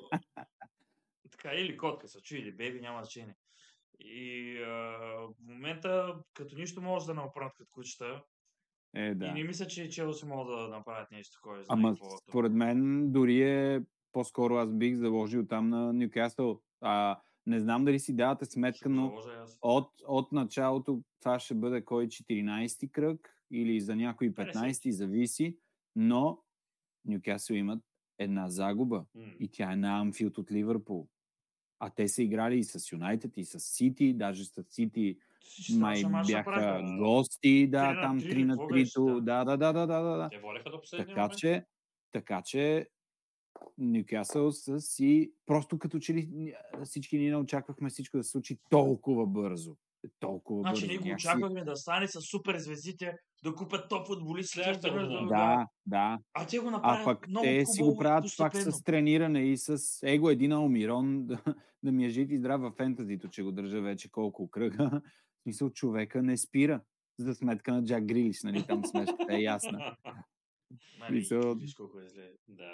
C: така, или котка се чу, или беби, няма значение. И а, в момента, като нищо може да направят като кучета,
B: Е,
C: и
B: да.
C: не мисля, че Челси могат да направят нещо такова.
B: Ама според мен дори е по-скоро аз бих заложил там на Ньюкасъл. А, не знам дали си давате сметка, но от, от началото това ще бъде кой 14-ти кръг или за някой 15-ти, зависи, но Ньюкасъл имат една загуба
A: М.
B: и тя е на Амфилд от Ливърпул. А те са играли и с Юнайтед, и с Сити, даже с Сити май бяха гости, да, там
C: три
B: 3
C: ли,
B: на
C: какво беше
B: 3
C: там?
B: да, да, да, да, да, да.
A: Те водеха до последния
B: Така
A: момент.
B: че, така че Ньюкасъл са си, просто като че ли всички ние не очаквахме всичко да се случи толкова бързо. Толкова
C: Значи
B: бързо.
C: ние го очаквахме да стане с супер звездите, да купят топ.
A: Следващата
C: да-
A: година.
B: Да, да.
C: А те го
B: А
C: направят
B: пък
C: много
B: те си го правят пак с трениране и с его един Алмирон да, да ми е жит и здрав във фентазито, че го държа вече колко кръга. В смисъл, човека не спира. За сметка на Джак Грилиш, нали, там смешката е ясна.
C: Нали,
B: Мисъл-
C: виж колко е зле.
A: Да.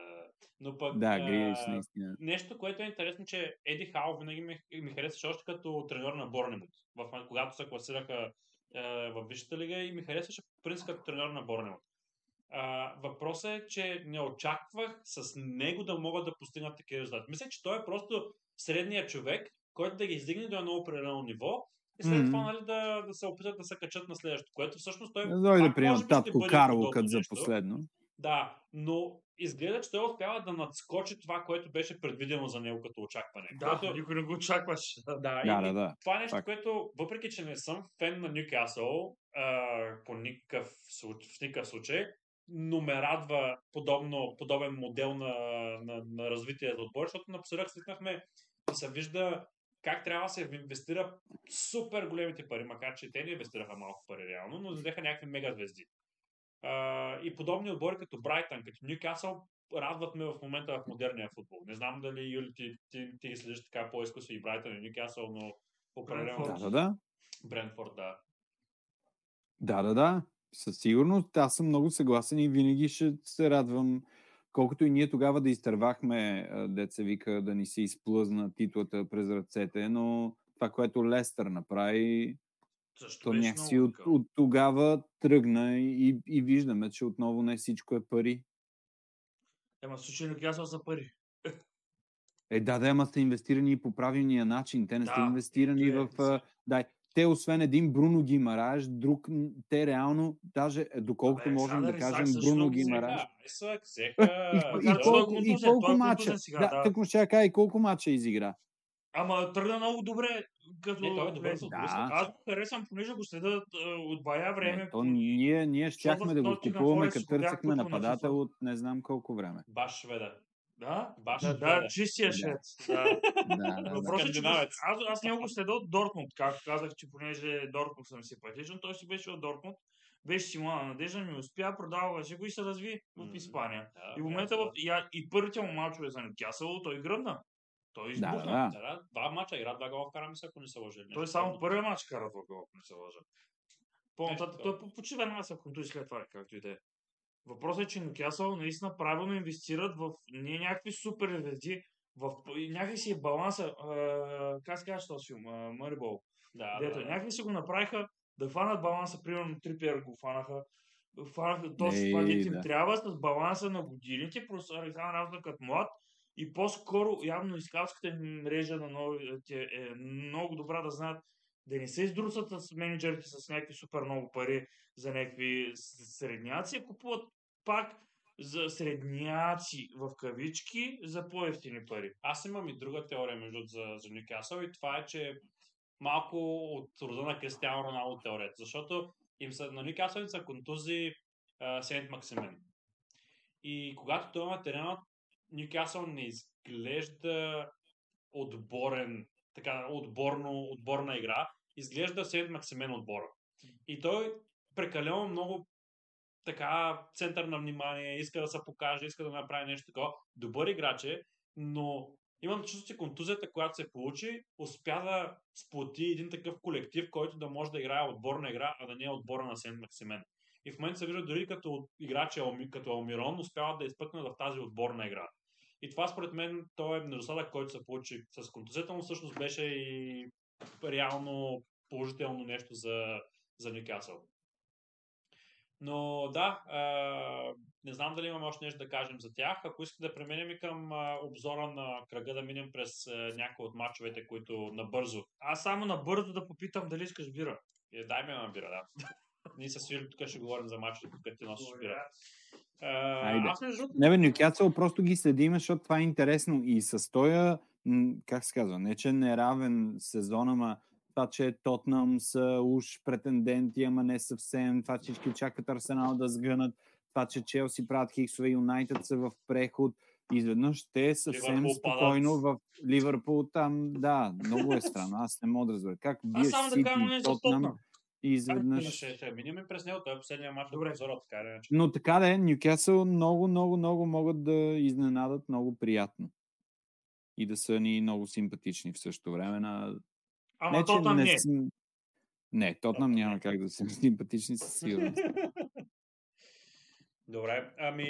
A: Но пък
B: Да,
A: а,
B: Грилиш, наистина.
A: нещо, което е интересно, че Еди Хау винаги ми, ми харесваше още като треньор на Борнемут. В, когато се класираха е, в Висшата лига и ми харесваше по принцип като треньор на Борнемут. А, въпросът е, че не очаквах с него да могат да постигнат такива резултати. Мисля, че той е просто средният човек, който да ги издигне до едно определено ниво и след това нали, да, да се опитат да се качат на следващото, което всъщност той
B: Не дойде
A: пак
B: да
A: би ще
B: татко Карло като за последно.
A: Да, но изглежда, че той успява да надскочи това, което беше предвидено за него като очакване.
C: Да,
A: което,
C: никой не го очакваше.
A: да,
B: Да,
A: и,
B: да, да.
A: това е нещо,
B: Факт.
A: което, въпреки че не съм фен на Ньюкасъл по никакъв, в никакъв случай, но ме радва подобно, подобен модел на, на, на развитие за отбор, защото напоследък свикнахме и се вижда как трябва да се инвестира супер големите пари, макар че те не инвестираха малко пари реално, но взеха някакви мега звезди. А, и подобни отбори като Брайтън, като Ньюкасъл, радват ме в момента в модерния футбол. Не знам дали, Юли, ти, ти, ти ги следиш така по-изкусно и Брайтън и Ньюкасъл, но определено.
B: Да, да, да.
A: Брентфорд, да.
B: Да, да, да. Със сигурност аз съм много съгласен и винаги ще се радвам, колкото и ние тогава да изтървахме, деца вика, да ни се изплъзна титлата през ръцете, но това, което Лестър направи,
C: Също
B: то някакси от, от тогава тръгна и, и виждаме, че отново не всичко е пари.
C: Ема в случай Ньюкасъл са пари.
B: Е, да, да, ама са инвестирани по правилния начин. Те не са
C: Да,
B: инвестирани
C: ето е,
B: в... а, Да, те освен един Бруно Гимараш, друг, те реално, даже е, доколкото
C: Абе,
B: можем да
C: Исак
B: кажем
C: също
B: Бруно
C: много
B: Гимараш.
A: Сега, Исак, взеха...
B: И, и,
C: да,
A: да,
C: той е
B: колко, и колко
C: е
B: мача.
C: сега,
B: да,
C: да.
B: тъкмо ще кажа и колко мача изигра.
C: Ама тръгна много добре. Като
A: Не, той е добър.
B: Да.
C: Аз го харесвам, понеже го следа а, от бая време.
B: Не, то ние, ние щяхме да го купуваме, като
C: на
B: нападател от не знам колко време.
A: Баш шведа.
C: Да,
A: Баш
C: да, да, чистия
B: Да.
C: швед. Да.
B: Да, да, да.
C: Въпросът е, че аз, аз не го следя от Дортмунд, както казах, че понеже Дортмунд съм симпатичен, той си беше от Дортмунд, беше си млада надежда, ми успя, продаваше го и се разви в. Испания.
A: Да,
C: И в момента
A: да.
C: в, и, и първите му мачове за Нюкасъл, той гръмна. Той избухна.
B: да.
A: Да, да, два мача игра, два гола вкара, мисля, ако не се или
C: Той само
A: подобно.
C: първия мач кара два гола, ако не се лъжа. По-нататък той по- почива една са контузи след това, както и да е. Въпросът е, че Нюкасъл наистина правилно инвестират в не някакви супер звезди, в някакси е баланса, а, как се казва този филм, Мърбол.
A: Да,
C: Дето,
A: да, да.
C: някакви си го направиха да фанат баланса, примерно Трипер го фанаха, фанаха точно това, им
B: да.
C: трябва с баланса на годините, просто Александър Разно като млад и по-скоро явно изкалската мрежа на новите е много добра да знаят да не се издрусат с менеджерите с някакви супер много пари за някакви средняци, а купуват пак за средняци в кавички за по-ефтини пари.
A: Аз имам и друга теория между за, за Нюкасъл и това е, че малко от рода на Кристиано Роналдо теорията, защото им са, на Нюкасъл са контузи Сент Максимен. И когато той има терена, Нюкасъл не изглежда отборен, така, отборно, отборна игра, изглежда Сент Максимен отбора. И той прекалено много така център на внимание, иска да се покаже, иска да направи нещо такова. Добър играч е, но имам чувство, че контузията, която се получи, успя да сплоти един такъв колектив, който да може да играе отборна игра, а да не е отбора на Сент Максимен. И в момента се вижда дори като играчи Алми- като Алмирон успяват да изпъкнат в тази отборна игра. И това според мен то е недостатък, който се получи с контузията, но всъщност беше и реално положително нещо за, за Нюкасъл. Но да, а, не знам дали имаме още нещо да кажем за тях. Ако искате да преминем и към а, обзора на кръга, да минем през а, някои от мачовете, които набързо.
C: Аз само набързо да попитам дали искаш бира.
A: Е, дай ми една бира, да. Ние с Филип тук ще говорим за мачовете, тук ти носиш бира. А,
B: Айде.
A: аз между
B: Не бе, Нюкасъл просто ги следим, защото това е интересно. И с тоя, как се казва, не че не е равен сезон, ама това, че Тотнам са уж претенденти, ама не съвсем, това, че всички очакват Арсенал да сгънат, това, че Челси правят хиксове, Юнайтед са в преход, изведнъж те съвсем
A: Ливърпул
B: спокойно в Ливърпул там, да, много е странно, аз не мога да разбера. Как
C: да
B: Сити
C: за
B: Тотнам и изведнъж...
A: ще, ще минем през него, той е последния мач
C: Добре.
A: от обзора, така иначе.
B: Но така да е, Нюкасъл много, много, много могат да изненадат много приятно. И да са ни много симпатични в същото време. На...
C: Ама то там не. е.
B: см- Не, Тотнам няма
A: не.
B: как да са симпатични със сигурност.
A: Добре, ами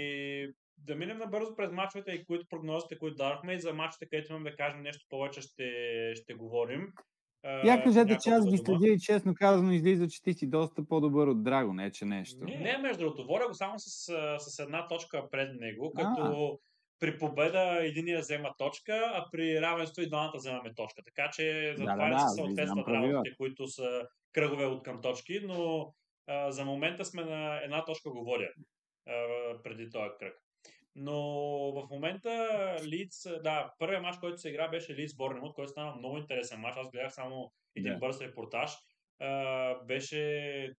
A: да минем набързо през мачовете и които прогнозите, които дадохме и за мачовете, където имаме да кажем нещо повече, ще, ще говорим.
B: Я кажете, че аз ги следя и честно казано излиза, че ти си доста по-добър от Драго, не че нещо.
C: Не.
A: Не, между другото, го само с, с една точка пред него, като при победа единия взема точка, а при равенство и двамата вземаме точка. Така че за
B: Да,
A: това
B: да,
A: не
B: да,
A: се съответстват
B: правилата.
A: работите, които са кръгове от към точки, но а, за момента сме на една точка го водя а, преди този кръг. Но в момента Лиц, да, първият матч, който се игра беше Лиц Борнемут, който стана много интересен матч. Аз гледах само един
B: Да.
A: бърз репортаж. А, беше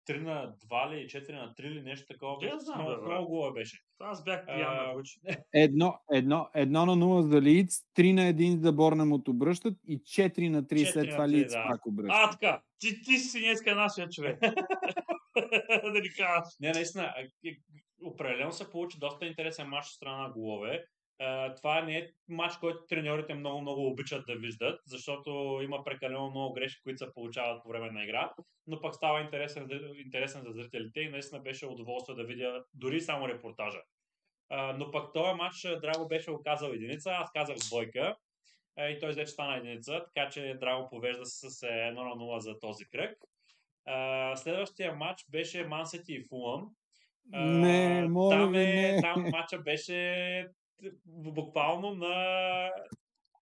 A: 3 на 2 ли, 4 на 3 ли, нещо такова. Беше,
C: знам,
A: много, гола беше.
C: Аз бях пиян на куче.
B: Едно, едно, едно на 0 за Лиц, 3 на 1 за Борнемот обръщат и 4 на 3
A: 4
B: след
A: на
B: това
A: 3,
B: Лиц
A: да.
B: пак обръщат.
C: А, така. Ти, ти си днеска нашия човек. да ни кажа.
A: Не, наистина, определено се получи доста интересен матч от страна на голове. Това не е матч, който треньорите много-много обичат да виждат, защото има прекалено много грешки, които се получават по време на игра, но пък става интересен, интересен за зрителите и наистина беше удоволствие да видя дори само репортажа. Но пък този матч Драго беше оказал единица, аз казах двойка и той вече стана единица, така че Драго повежда се с е, 1 на 0 за този кръг. Следващия матч беше Мансети и Фулъм.
B: Не, моля
A: там, е,
B: не.
A: там матча беше буквално на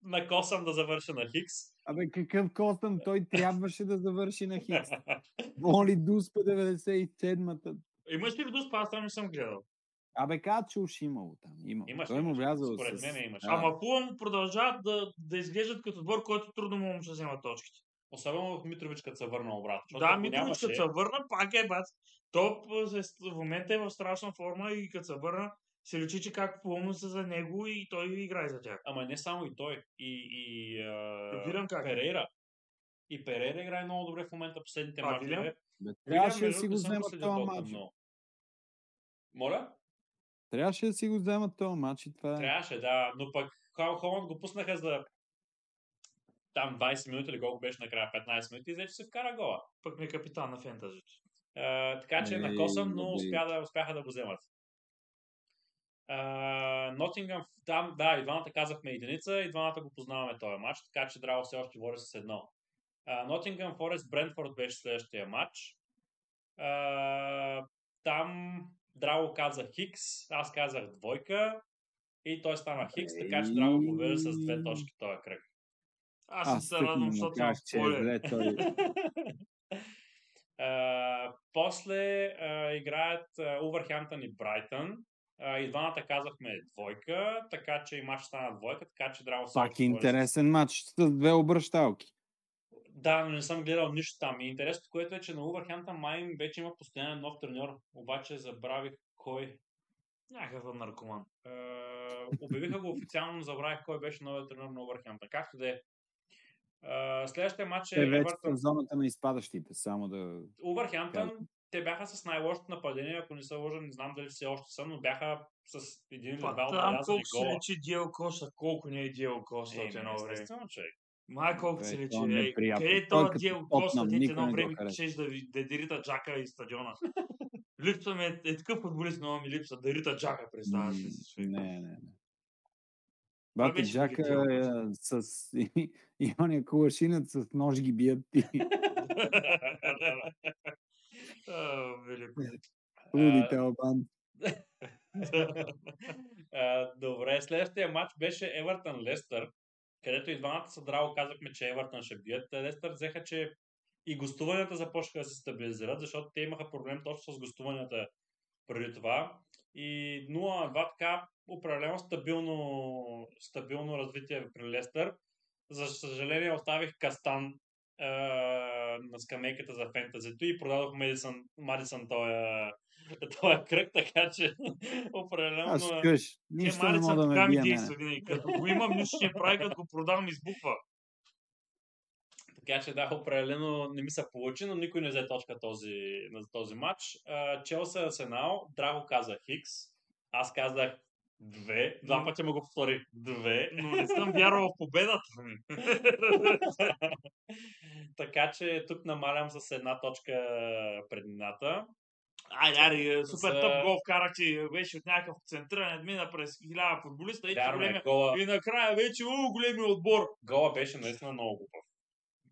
A: на косъм да завърша на Хикс.
B: Абе, какъв костъм? Той трябваше да завърши на Хикс. Моли Дуспа 97-та.
C: Имаш ли Дуспа? Аз там не съм гледал.
B: Абе, каза, че уж имало там. Имало.
A: Имаш,
B: Той му
A: имаш.
B: влязъл
A: Според
B: с...
A: мен имаш.
B: Да.
C: Ама Фулъм продължават да, да изглеждат като отбор, който трудно му ще взема точките.
A: Особено в Митрович, като се върна обратно.
C: Да, Митрович като се върна, пак е бац. Топ в момента е в страшна форма и като се върна, се личи, че как Фулъм са за него и той играе за тях.
A: Ама не само и той. И, и а,
C: Вилям как е?
A: Перейра. И Перейра играе много добре в момента последните
C: А,
A: мачове.
B: Трябваше да си го вземат този матч.
A: Моля?
B: Трябваше да си го вземат този матч и това е.
A: Трябваше, да. Но пък Хол- Холанд го пуснаха за там 20 минути или колко беше накрая 15 минути и вече се вкара гола.
C: Пък ми е капитан на фентазито.
A: Така че
B: Ей,
A: на косъм, но успя да, успяха да го вземат. Нотингъм, там, да, и двамата казахме единица, и двамата го познаваме този матч, така че Драго все още води с едно. Нотингъм Форест Брентфорд беше следващия матч. А, там Драго каза Хикс, аз казах двойка и той стана Хикс, така че Драго победи с две точки този кръг.
C: Аз,
B: Аз
C: се радвам, защото
B: казах,
C: съм
B: че е
C: спойлер.
B: зле той.
A: А, после а, играят Увърхемптън и Брайтън. А, и двамата казахме двойка, така че и матч стана двойка, така че Драго се
B: Пак
A: с-
B: интересен матч с две обръщалки.
A: Да, но не съм гледал нищо там. И интересното, което е, че на Увърхемптън май вече има постоянен нов треньор, обаче забравих кой.
C: Някакъв наркоман.
A: Е, обявиха го официално, но забравих кой беше новият треньор на Увърхемптън. Както да е. Е, Следващия матч е
B: Те вече
A: Евертън.
B: в зоната на изпадащите, само да...
A: Увърхемптън,
B: Казвам.
A: Те бяха с най-лошото нападение, ако не се лъжа, не знам дали все още са, но бяха с един или два
C: там
A: отбелязани
C: колко се
A: гола.
C: лечи Диел Коста, колко не е Диел Коста от
A: Е,
C: едно време.
A: естествено, човек.
C: Май колко се лечи.
B: е
C: къде е
B: като
C: Диел Коста,
B: никой
C: едно време щеш да, да дирита Джака и стадиона. липсва ми, е такъв футболист много ми липсва, да рита Джака, представяш ли си? човек?
B: Не, не, не.
C: Беше
B: Джака е, с и, и ония кулашинът с нож ги бият и Лудите албан.
A: Добре, следващия матч беше Евертън Лестър, където и двамата са драго казахме, че Евертън ще бият. Лестър взеха, че и гостуванията започнаха да се стабилизират, защото те имаха проблем точно с гостуванията преди това. И 0 на 2 така определено стабилно, стабилно развитие при Лестър. За съжаление оставих Кастан е, на скамейката за фентазито и продадох Медисън, Мадисън този, този кръг, така че определено...
B: Аз къш.
C: Те
B: Нищо не мога да
C: така
B: ме бие
C: действа винаги. Като го имам, нищо не прави, като го продам, избухва.
A: Така че да, определено не ми се получи, но никой не взе точка този, на този матч. Челса Арсенал, Драго каза Хикс, аз казах две, два пъти му го повтори две.
C: Но не съм вярвал в победата ми.
A: така че тук намалям с една точка преднината.
C: Айде, айде, супер
A: За-
C: тъп гол вкарах, че беше от някакъв центриран, мина през хиляда футболиста и,
A: Вярно е, гола,
C: и накрая вече, у, големия отбор.
A: гола беше наистина много глупав.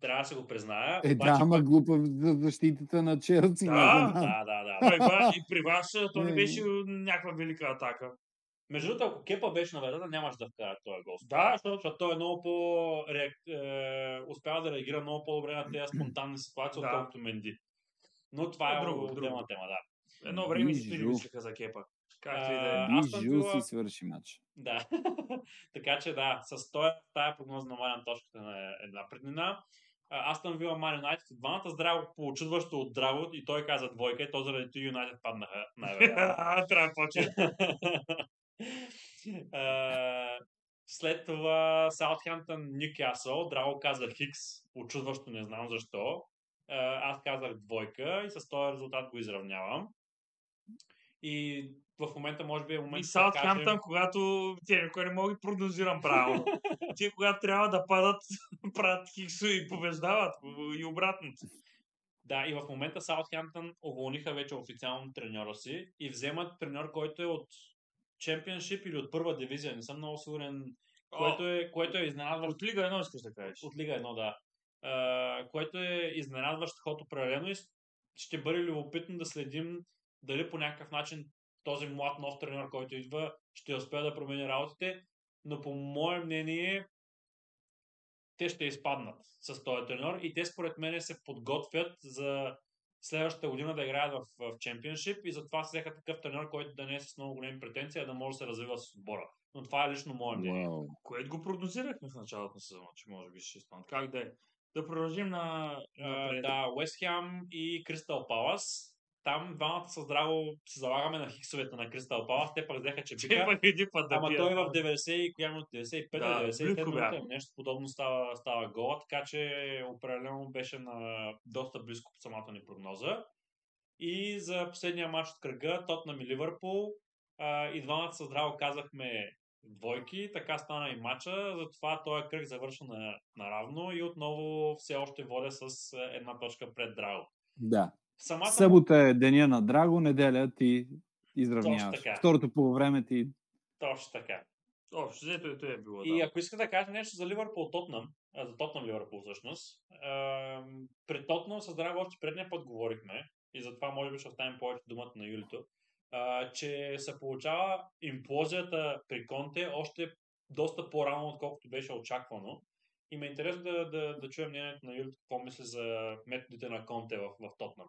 A: Трябва да се го призная.
B: Е, да, ама глупав за защитата на Челси.
C: Да,
A: да, да, да.
C: Вас- И при вас то не
B: Не,
C: беше някаква велика атака.
A: Между другото, ако Кепа беше на вратата, нямаше да вкара този гол.
C: Да,
A: защото, защото той е много по реак... е, успява да реагира много по-добре на тези спонтанни ситуации,
C: Да.
A: отколкото Менди. Но това е
C: Друго,
A: друго, отделна тема, да.
C: едно време си
B: Бижу.
C: мислеха за кепа. Както и да е.
B: Бижу си свърши матч.
A: Да. така че да, с този, тая прогноза намалям точката на една преднина. А, Аз съм вила Ман Юнайтед и двамата здраво, получудващо от Драго и той каза двойка и то заради Юнайтед паднаха най-вероятно.
C: А, Трябва да почне.
A: След това Саутхемптън Ньюкасъл, Драго каза Хикс, очудващо не знам защо. Аз казах двойка и с този резултат го изравнявам. И в момента може би е момент
C: И
A: да
C: Саутхемптън,
A: кажем-
C: когато те никой не мога да прогнозирам правилно. Те, когато трябва да падат, правят хиксо и побеждават. И обратното.
A: Да, и в момента Саутхемптън уволниха вече официално треньора си и вземат треньор, който е от Чемпионшип или от първа дивизия. Не съм много сигурен, което е, което е изненадващо.
C: От Лига 1 искаш да кажеш.
A: От Лига 1, да. А, което е изненадващ ход определено и ще бъде любопитно да следим дали по някакъв начин този млад нов тренер, който идва, ще успее да промени работите, но по мое мнение те ще изпаднат с този тренер и те според мен се подготвят за следващата година да играят в, в Чемпионшип и затова се взеха такъв тренер, който да не е с много големи претенции, а да може да се развива с отбора. Но това е лично мое мнение.
B: Вау.
C: Което го прогнозирахме в началото на сезона, че може би ще изпаднат. Как да е? Да продължим на...
A: А,
C: напред.
A: да, Уест Хем и Кристал Палас. Там двамата с Драго се залагаме на хиксовете на Кристал Палас. Те пък взеха, че
C: Те
A: биха.
C: пък един път да
A: Ама
C: бият.
A: той в 90 и коя минута? 95
C: Да,
A: 97
C: близко
A: минута.
C: бяха.
A: Нещо подобно става, става гола, така че определено беше на доста близко по самата ни прогноза. И за последния матч от кръга, Тотнам и Ливърпул, а, и двамата с Драго казахме двойки, така стана и матча, затова този кръг завършва на, наравно и отново все още водя с една точка пред Драго.
B: Да.
A: Самата
B: Събота е деня на Драго, неделя ти
A: Точно
B: изравняваш.
A: така.
B: Второто по време ти
A: точно така.
C: Общо, взето и е било.
A: И
C: да.
A: ако иска да кажа нещо за Ливърпул Тотнам, а, за Тотнам Ливърпул всъщност, при Тотнам с Драго още предния път говорихме и затова може би ще оставим повече думата на Юлито, а, че се получава имплозията при Конте още доста по-рано, отколкото беше очаквано. И ме е интересно да, да, да чуем мнението на Юлито, какво мисли за методите на Конте в, в Тотнам.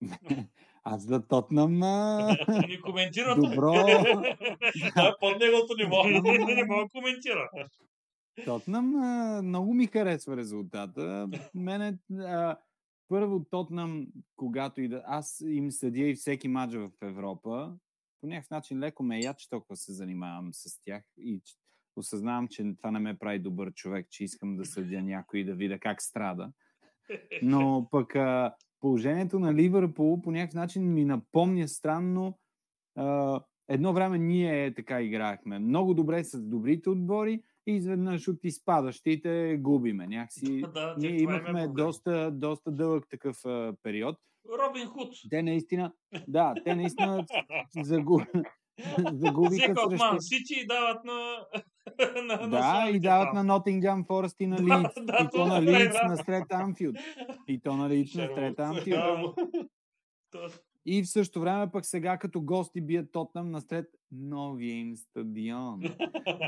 B: Аз да тотнам а...
C: Не коментира.
B: Добро.
A: Това е под неговото ниво.
C: Не мога да коментира.
B: Тотнам а, много ми харесва резултата. Мене а, първо Тотнам, когато и да... Аз им съдя и всеки матч в Европа. По някакъв начин леко ме я, че толкова се занимавам с тях и осъзнавам, че това не ме прави добър човек, че искам да съдя някой и да видя как страда. Но пък а, положението на Ливърпул по някакъв начин ми напомня странно. А, едно време ние така играехме. Много добре с добрите отбори и изведнъж от изпадащите губиме. Някакси
C: Да,
B: ние
C: е
B: имахме
C: проблем.
B: доста, доста дълъг такъв а, период.
C: Робин Худ.
B: Те наистина, да, те наистина загуб... загубиха
C: Взеха от. Ман Сити и дават на... на, на
B: Да, и дават
C: там.
B: на Нотингам Форест и на Лидс.
C: да,
B: и то на
C: е,
B: Лидс
C: да.
B: на Стрет Анфилд. И то на Лидс на. Стрет.
C: То-
B: И в същото време пък сега като гости бият Тотнам на Стрет новия им стадион.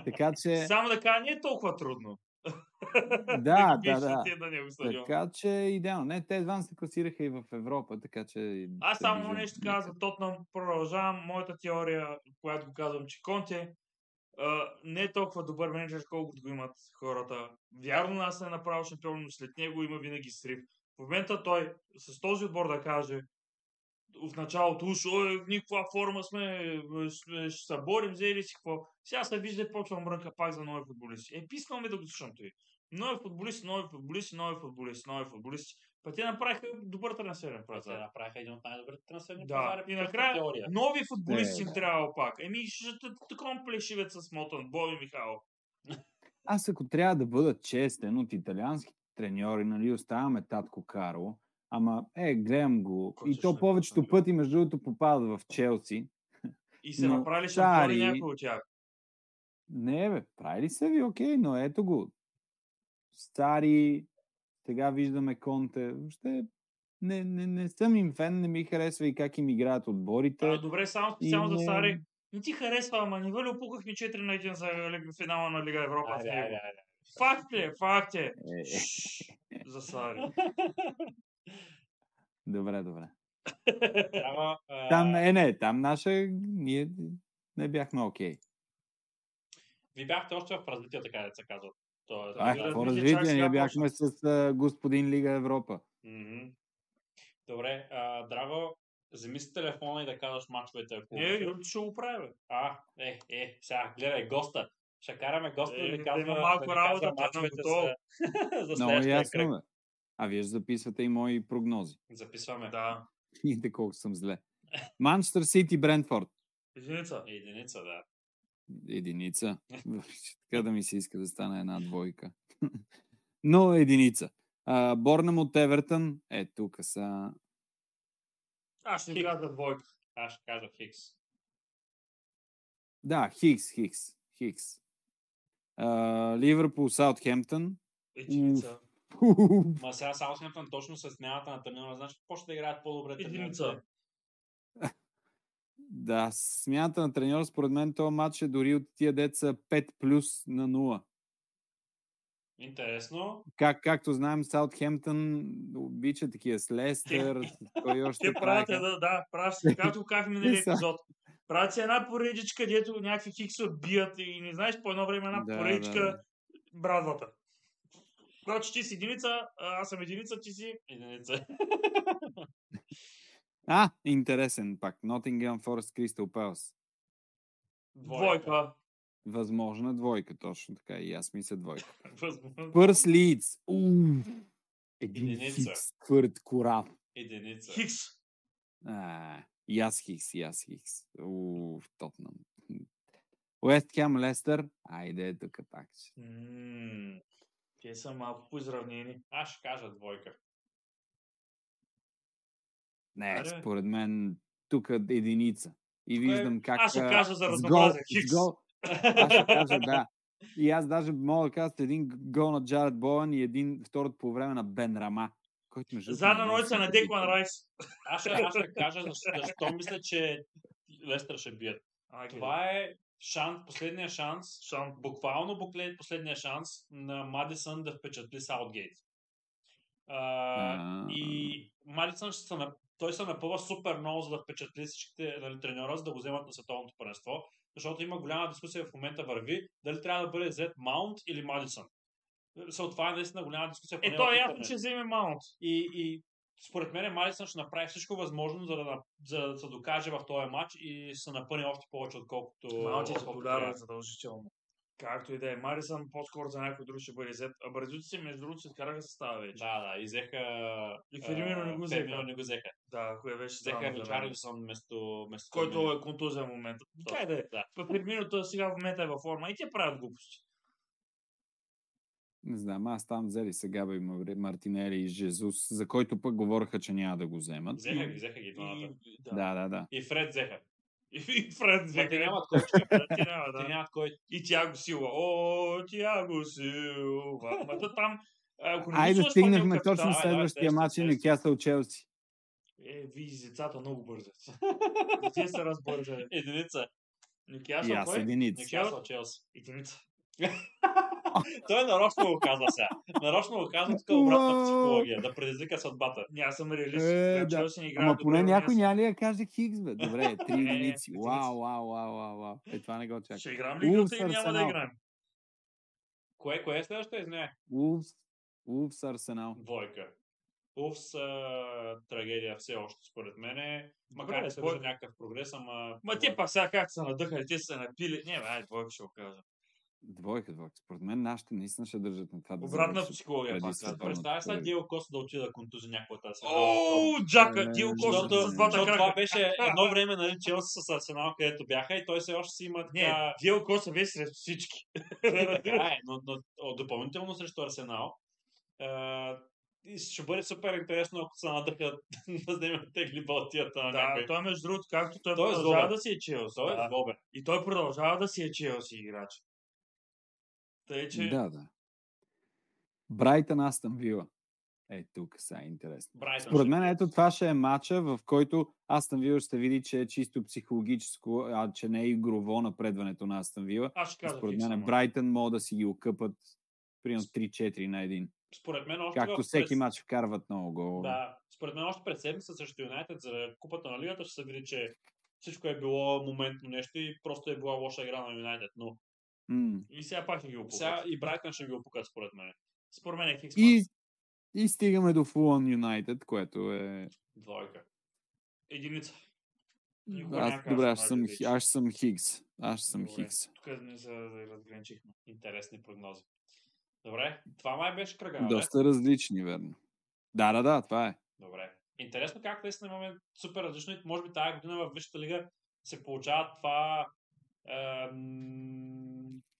B: Така че,
C: Само да кажа, не е толкова трудно.
B: да, да, да.
C: на него.
B: Така че идеално. Не, те едва се класираха и в Европа, така че...
C: Аз само нещо казвам за Тотнам, продължавам моята теория, която го казвам, че Конте не е толкова добър менеджер, колкото го имат хората. Вярно нас е направил шампион, но след него има винаги срив. В момента той с този отбор да каже в началото, уж, ой, в никаква форма сме, ще се борим, взели си какво. Сега се вижда и почва мрънка пак за нови футболисти. Е, писнал ми да го слушам той. Нови футболисти, нови футболисти, нови футболисти, нови футболисти. Па те направиха добър трансферен
A: Те
C: пазар.
A: направиха един от най-добрите трансферни
C: Да,
A: пазари.
C: и накрая
A: теория.
C: нови футболисти им трябва пак. Еми, ще такова плешивец с Мотън, Боби Михайлов.
B: Аз ако трябва да бъда честен от италианските треньори, нали, оставяме татко Карло, ама е, гледам го.
C: Кой
B: и то повечето
C: татко?
B: пъти, между другото, попада в Челси.
C: И се
B: Но
C: направили шампиони
B: Сари-
C: някои от тях.
B: Не, бе, прави ли са ви окей, но ето го. Стари, сега виждаме Конте. Въобще не, не, не съм им фен, не ми харесва и как им играят отборите.
C: А, добре, само специално
B: и
C: за
B: не-
C: Сари. Не ти харесва, ама не вали опуках ми 4 на 1 за финала на Лига Европа.
A: Айде,
C: него.
A: айде, айде.
C: Факт е, факт е.
B: Е,
C: Шш, За Сари.
B: добре, добре.
A: Трябва, а,
B: Там, е, не, там наша, ние не бяхме окей.
A: Ви бяхте още в развитие, така да се казва. То,
B: А, какво развитие? Ние бяхме с а, господин Лига Европа.
A: Мгм. Добре, а, Драго, вземи си телефона и да казваш мачовете. Ако
C: Е. Юрчо ще го прави.
A: А, е, е, сега, гледай, госта. Ще караме госта да
C: Е,
A: ни
C: да
A: казва,
C: има малко
A: да ни
C: работа,
A: казва мачовете за, за
B: Много
A: следващия
B: ясно,
A: кръг.
B: А вие ще записвате и мои прогнози.
A: Записваме.
C: Да.
B: Видите колко съм зле. Манчестър Сити, Брентфорд.
C: Единица.
A: Единица, да.
B: Единица. така да ми се иска да стане една двойка. Но единица. Борнем от Евертън. Е, тук са...
C: Аз ще кажа двойка.
A: Аз ще кажа Хикс.
B: Да, Хикс, Хикс, Хикс. Ливърпул, Саутхемптън.
C: Единица.
A: Ма сега Саутхемптън точно с смяната на треньора, значи почне да играят по-добре
C: Единица.
B: Да, смяната на треньор, според мен, този матч е дори от тия деца 5 плюс на 0.
A: Интересно.
B: Как, както знаем, Саутхемптън обича такива с Лестър, с кой още
C: Те правят, да, да, правят си, както казахме
B: са.
C: епизод. Правят си една поредичка, дето някакви хиксове бият и не знаеш по едно време една
B: Да,
C: поредичка
B: да, да.
C: брадвата. Когато ти си единица, а аз съм единица, ти си...
A: Единица.
B: А, интересен пак. Nottingham Forest Crystal Palace.
C: Двойка.
B: Възможна двойка, точно така. И аз мисля двойка. Пърс Лидс. Един
A: Единица.
B: хикс, твърд корав.
A: Единица.
C: Хикс.
B: А, и аз хикс, и аз хикс. Уф, Тотнам. Уест Хем Лестър. Айде, тук пак. ще.
C: М, Те са малко поизравнени.
A: Аз ще кажа двойка.
B: Не,
C: Аре.
B: според мен тук единица. И виждам как...
C: аз ще кажа за разнообразие.
B: гол- с
C: Хикс.
B: гол- Аз ще кажа, да. И аз даже мога да кажа един гол на Джаред Боен и един второто по време на Бен Рама, който между
C: Задна ножица на. Деклан Райс.
A: Аз ще, аз ще кажа защо, защо мисля, че Лестър ще бият. Това е шанс, последния шанс,
C: Шан.
A: буквално буклет, последния шанс на Мадисън да впечатли Саутгейт. А, и Мадисън ще се, на- той се напъва супер много, за да впечатли всичките нали, треньора, за да го вземат на световното първенство, защото има голяма дискусия в момента върви, дали трябва да бъде взет Маунт или Мадисън. Са, това е наистина голяма дискусия.
C: Е, то
A: в
C: е ясно, че вземе Маунт.
A: И, и според мен Малисън ще направи всичко възможно, за да, за да се докаже в този матч и се напъне още повече, отколкото.
C: Е
A: отколкото
C: титуляр
A: трябва.
C: задължително. Както и да е. Марисън по-скоро за някой друг ще бъде взет. А бразилците си, между другото, се изкараха състава вече.
A: Да, да, и взеха...
C: И Фермино не го взеха.
A: Фермино не го взеха.
C: Да, кое беше
A: Взеха. Ричарлисон вместо... вместо
C: Който е контузия в момента. Как да е?
A: Да.
C: Ферминото сега в момента е във форма и те правят глупости.
B: Не знам, аз там взели сега бе Мартинели и Жезус, за който пък говореха, че няма да го вземат.
A: Взеха ги, взеха ги двамата.
C: Да.
B: Да, да, да.
A: И Фред взеха.
C: И, Фред взеха.
A: Те нямат кой.
C: Те няма,
A: Те
C: да.
A: нямат кой.
C: И Тяго Сила. О, Тяго Сила. Ма то там... Ако не
B: Айде стигнахме точно следващия матч и
A: тежко,
B: Никасъл Челси.
C: Е, виж, децата много бързат. Те се разбързали.
A: Единица.
C: Никясъл, кой?
B: единица.
A: Никасъл Челси.
C: Единица.
A: Той нарочно го казва сега. Нарочно го казва тук обратна психология, да предизвика съдбата.
C: Аз съм реалист.
B: Е, да.
C: не играя
B: Ама поне някой няма ли да каже Хигс, бе? Добре, три
C: Не,
B: единици. Вау, вау, вау, вау, вау. Е, това не го чакам.
C: Ще играем ли
B: Улфс,
C: или няма да играем?
A: Кое, кое е следващото? Извиняй.
B: Улфс, Улфс Арсенал.
A: Двойка. Увс, а, трагедия все още, според мен. Макар да се вижда някакъв прогрес, ама...
C: Ма те па сега как са надъхали, те са се напили. Не, бе, ай, двойка ще го кажа.
B: Двойка, двойка. Според мен нашите наистина ще държат на това да
C: Обратна
B: завършат
C: психология,
B: преди
C: пак
B: световното
C: казвам.
A: Представя се
B: първи.
A: Дио Коста да отида да контузи някой тази
C: О, Джака,
B: Е,
C: Дио
A: Защото,
C: Коста с двата
A: защото това
C: крака.
A: беше едно време, нали, Челси с Арсенал, където бяха и той все още си има
C: Не,
A: така...
C: Дио Коста беше срещу всички.
A: Така е, но, допълнително срещу Арсенал. И ще бъде супер интересно, ако се надъха да вземем тегли балтията на
C: Да,
A: някой.
C: той между другото, както той
A: Той е
C: продължава
A: злобен.
C: да си е Челси.
A: Той е
C: да.
A: злобен.
C: И той продължава да си е Челси играч. Тъй, че...
B: Да, да. Брайтън Астън Вила. Е, тук е интересно.
A: Брайтън
B: Според мен ето това ще е матча, в който Астън Вила ще види, че е чисто психологическо, а че не е игрово напредването на Астън Вила.
C: Аз ще кажа
B: Според мен. Брайтън могат да си ги окъпат примерно 3-4 на един.
A: Според мен още
B: Както всеки
A: през-
B: матч вкарват много голове.
A: Да, според мен още пред седмица срещу Юнайтед за купата на лигата ще се види, че всичко е било моментно нещо и просто е била лоша игра на Юнайтед. Но
B: М.
C: И сега пак ще ги опукат.
A: сега и Брайтън ще ги опукат според мен.
C: Според мен е Хикс.
B: И, и стигаме до Fulham Юнайтед, което е...
A: Двойка.
C: Единица. Никога
B: Аз, добре, аз съм,
C: вече.
B: аз съм Хигс. Аз съм
C: Добре.
B: Хигс.
C: Тук не се разграничихме.
A: Интересни прогнози. Добре, това май беше кръга. нали?
B: Доста различни, верно. Да, да, да, това е.
A: Добре. Интересно как наистина имаме супер различно. Може би тази година в Висшата лига се получава това е,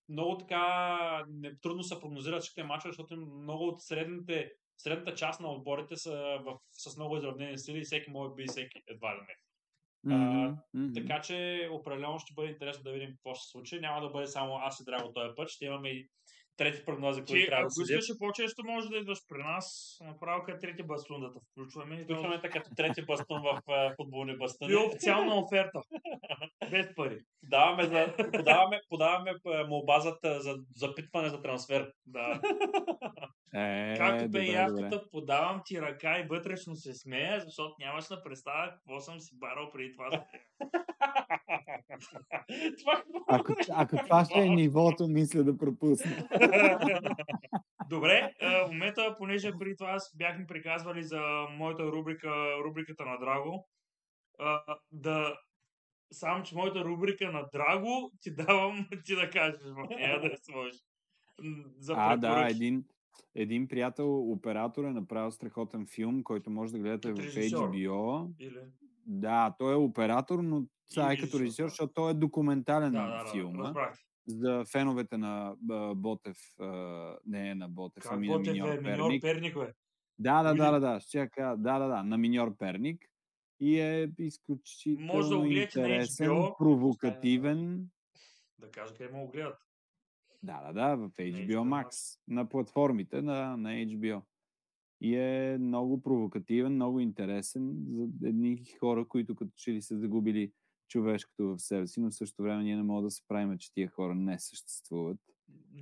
A: много така не, трудно се прогнозират всичките мачове, защото много от средните, средната част на отборите са в, с много изравнени сили и всеки може би и всеки едва ли не.
B: Мгм, мгм.
A: Така че определено ще бъде интересно да видим какво ще се случи. Няма да бъде само аз и Драго този път. Ще имаме и трети прогнози, които
C: Ти,
A: трябва да
C: ако
A: следят.
C: искаш по-често, може да идваш при нас. Направо като трети бастун да те включваме.
A: Включваме те като трети бастун в е, футболни бастуни.
C: И официална оферта. Без пари.
A: Даваме за, подаваме, подаваме е, молба за, за запитване за трансфер.
C: Да.
B: Е,
C: Както бе
B: добре,
C: и
B: добре.
C: подавам ти ръка и вътрешно се смея, защото нямаш да представя какво съм си барал преди това.
A: Това
B: Ако, ако това ще е нивото, мисля да пропусна.
C: Добре, в момента, понеже преди това бяхме приказвали за моята рубрика, рубриката на Драго, да само, че моята рубрика на Драго ти давам ти да кажеш в нея да сложиш. За
B: А, да,
C: препоръки.
B: един, един приятел, оператор е направил страхотен филм, който може да гледате
C: Като
B: в. HBO.
C: Или...
B: Да, той е оператор, но сега е като
C: режисьор, да.
B: защото той е документален
C: Да, да, да,
B: филм. а.
C: разбрах.
B: За феновете на Ботев, не е на Ботев,
C: Как
B: ами на
C: Ботев
B: Миньор
C: е миньор
B: Перник.
C: Перник, бе.
B: Да, да, да, да, да, ще кажа, да, да, да, на Миньор Перник. И е изключително
C: Може да гледате на
B: интересен,
C: HBO.
B: провокативен.
C: Да кажа къде му го гледат.
B: Да, да, да, в HBO
C: HBO
B: Max, на платформите на, на HBO. и е много провокативен, много интересен за едни хора, които като че ли са загубили човешкото в себе си, но в същото време ние не можем да се правим, че тия хора не съществуват.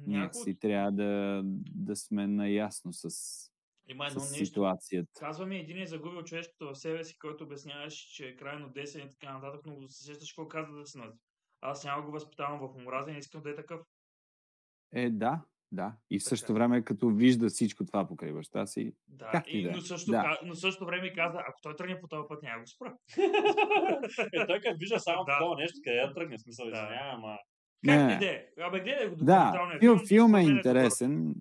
B: Някакси трябва да, да сме наясно с,
C: Има едно
B: с
C: нещо.
B: ситуацията.
C: Казва ми, един е загубил човешкото в себе си, който обясняваш, че е крайно десен и така нататък, но се сещаш какво казва да се нази. Аз няма го възпитавам в омраза и не искам да е такъв.
B: Е, да, да. И в същото време, като вижда всичко това покрай баща си,
C: Да,
B: Как и
C: и,
B: да е.
C: но, също,
B: Да.
C: но също време каза, ако той тръгне по този път, няма го спра.
A: е, той като вижда само
C: Да.
A: такова нещо, къде да тръгне, смисъл,
C: Да.
A: извинявай, ама...
C: Как
B: Не.
C: не де? Абе, гледай го
B: да,
C: документалния
B: филм,
C: филм.
B: филм е интересен.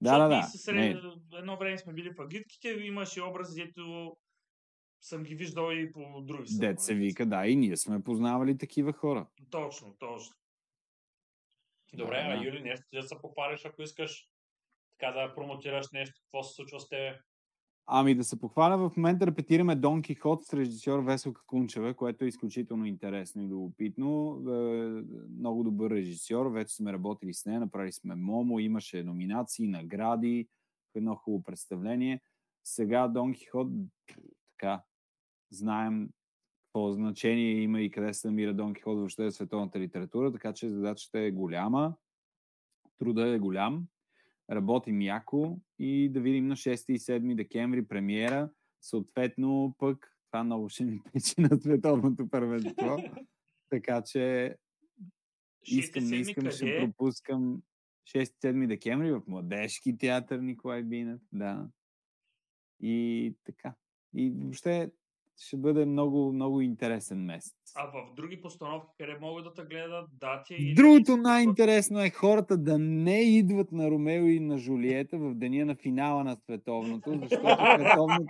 B: Да, да, да.
C: сред... Едно време сме били в агитките, имаше образи, дето съм ги виждал и по други.
B: Дет се вика, да, и ние сме познавали такива хора.
C: Точно, точно.
A: Добре,
B: Да,
A: а. Юли, нещо да се попариш, ако искаш така да промотираш нещо, какво се случва с тебе?
B: Ами да се похваля, в момента репетираме Дон Кихот с режисьор Веселка Кунчева, което е изключително интересно и любопитно. Е, много добър режисьор, вече сме работили с нея, направили сме Момо, имаше номинации, награди, едно хубаво представление. Сега Дон Кихот, така, знаем какво значение има и къде се намира Дон Кихот въобще в световната литература, така че задачата е голяма, труда е голям, работим яко и да видим на 6 и 7 декември премиера. Съответно, пък това много ще ни пече на световното първенство. така че искам, не искам, ще пропускам 6-7 декември в Младежки театър Николай Бинев. Да. И така. И въобще ще бъде много, много интересен месец.
C: А в други постановки, къде могат да те гледат дати? или-
B: Другото най-интересно е хората да не идват на Ромео и на Жулиета в деня на финала на световното, защото световното,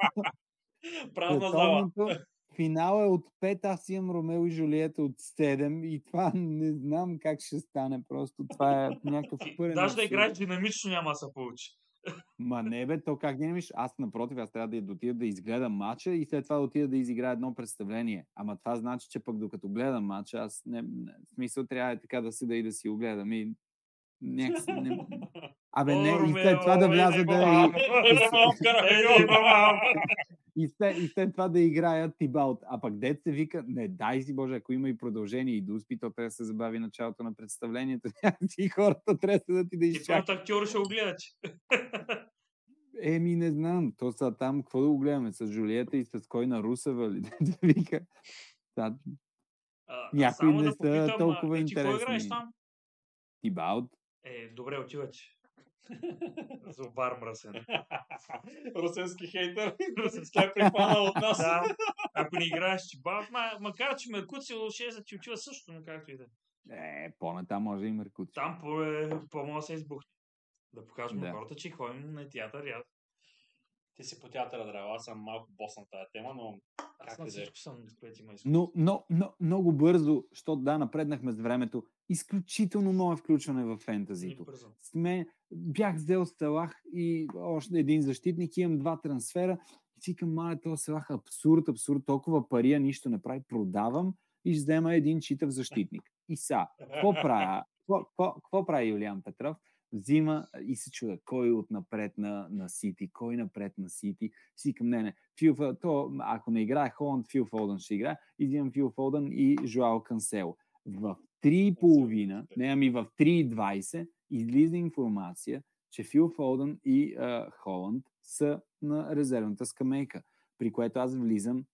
A: Празна
B: световното финал е от 5, аз имам Ромео и Жулиета от 7 и това не знам как ще стане просто. Това е някакъв пълен
C: Даже да играеш динамично няма да се получи.
B: Ма не бе, то как динамиш? Аз напротив, аз трябва да отида да изгледам матча и след това да отида да изиграя едно представление. Ама това значи, че пък докато гледам матча, аз не, не в смисъл трябва е така да седа и да си го гледам. И някакси, не... Абе не, и след това да вляза да и, И, след, и след това да играя Тибалт. А пък дет се вика, не дай си Боже, ако има и продължение и дуспи, то трябва да се забави началото на представлението. и хората трябва да ти да изчакат.
C: първото актьор ще го гледа, че.
B: Еми, не знам. То са там, какво да го гледаме? С Жулиета и с кой на Русева ли? Да вика. Да,
C: А,
B: Някои не
C: да
B: са
C: попитам, а,
B: толкова
C: е, Ти какво играеш
B: интересни.
C: там?
B: Тибалт.
C: Е, добре, отивате. За бар мръсен.
A: Русенски хейтър. Тя е припаднал от нас.
C: да, ако не играеш чибал, ма, макар че е да ти отива също, но както и да. е.
B: Е, по-натам може и Меркуци.
C: Там е, по-мога да се избухне. Да покажем
B: Да.
C: на хората, че ходим на театър. и аз-
A: Ти си по театъра, драва. Аз съм малко бос на тази тема, но
C: Аз на всичко съм, което има изкуство.
B: Но, но, но много бързо, защото да, напреднахме с времето. Изключително мое включване в фентазито. Сме, бях взел Салах и още един защитник, имам два трансфера. И си към, мале, този Салах абсурд, абсурд, толкова пари, а нищо не прави. Продавам и ще взема един читав защитник. И са, какво правя? Какво прави Юлиан Петров? Взима и се чуда кой от напред на, на Сити, кой напред на Сити. Си към не, не. Фил, то, ако не играе Холанд, Фил Фолдън ще играе. И взимам Фил Фолдън и Жуал Кансело. В 3.30, не, ами в 3.20 излиза информация, че Фил Фолдън и а, Холанд са на резервната скамейка, при което аз влизам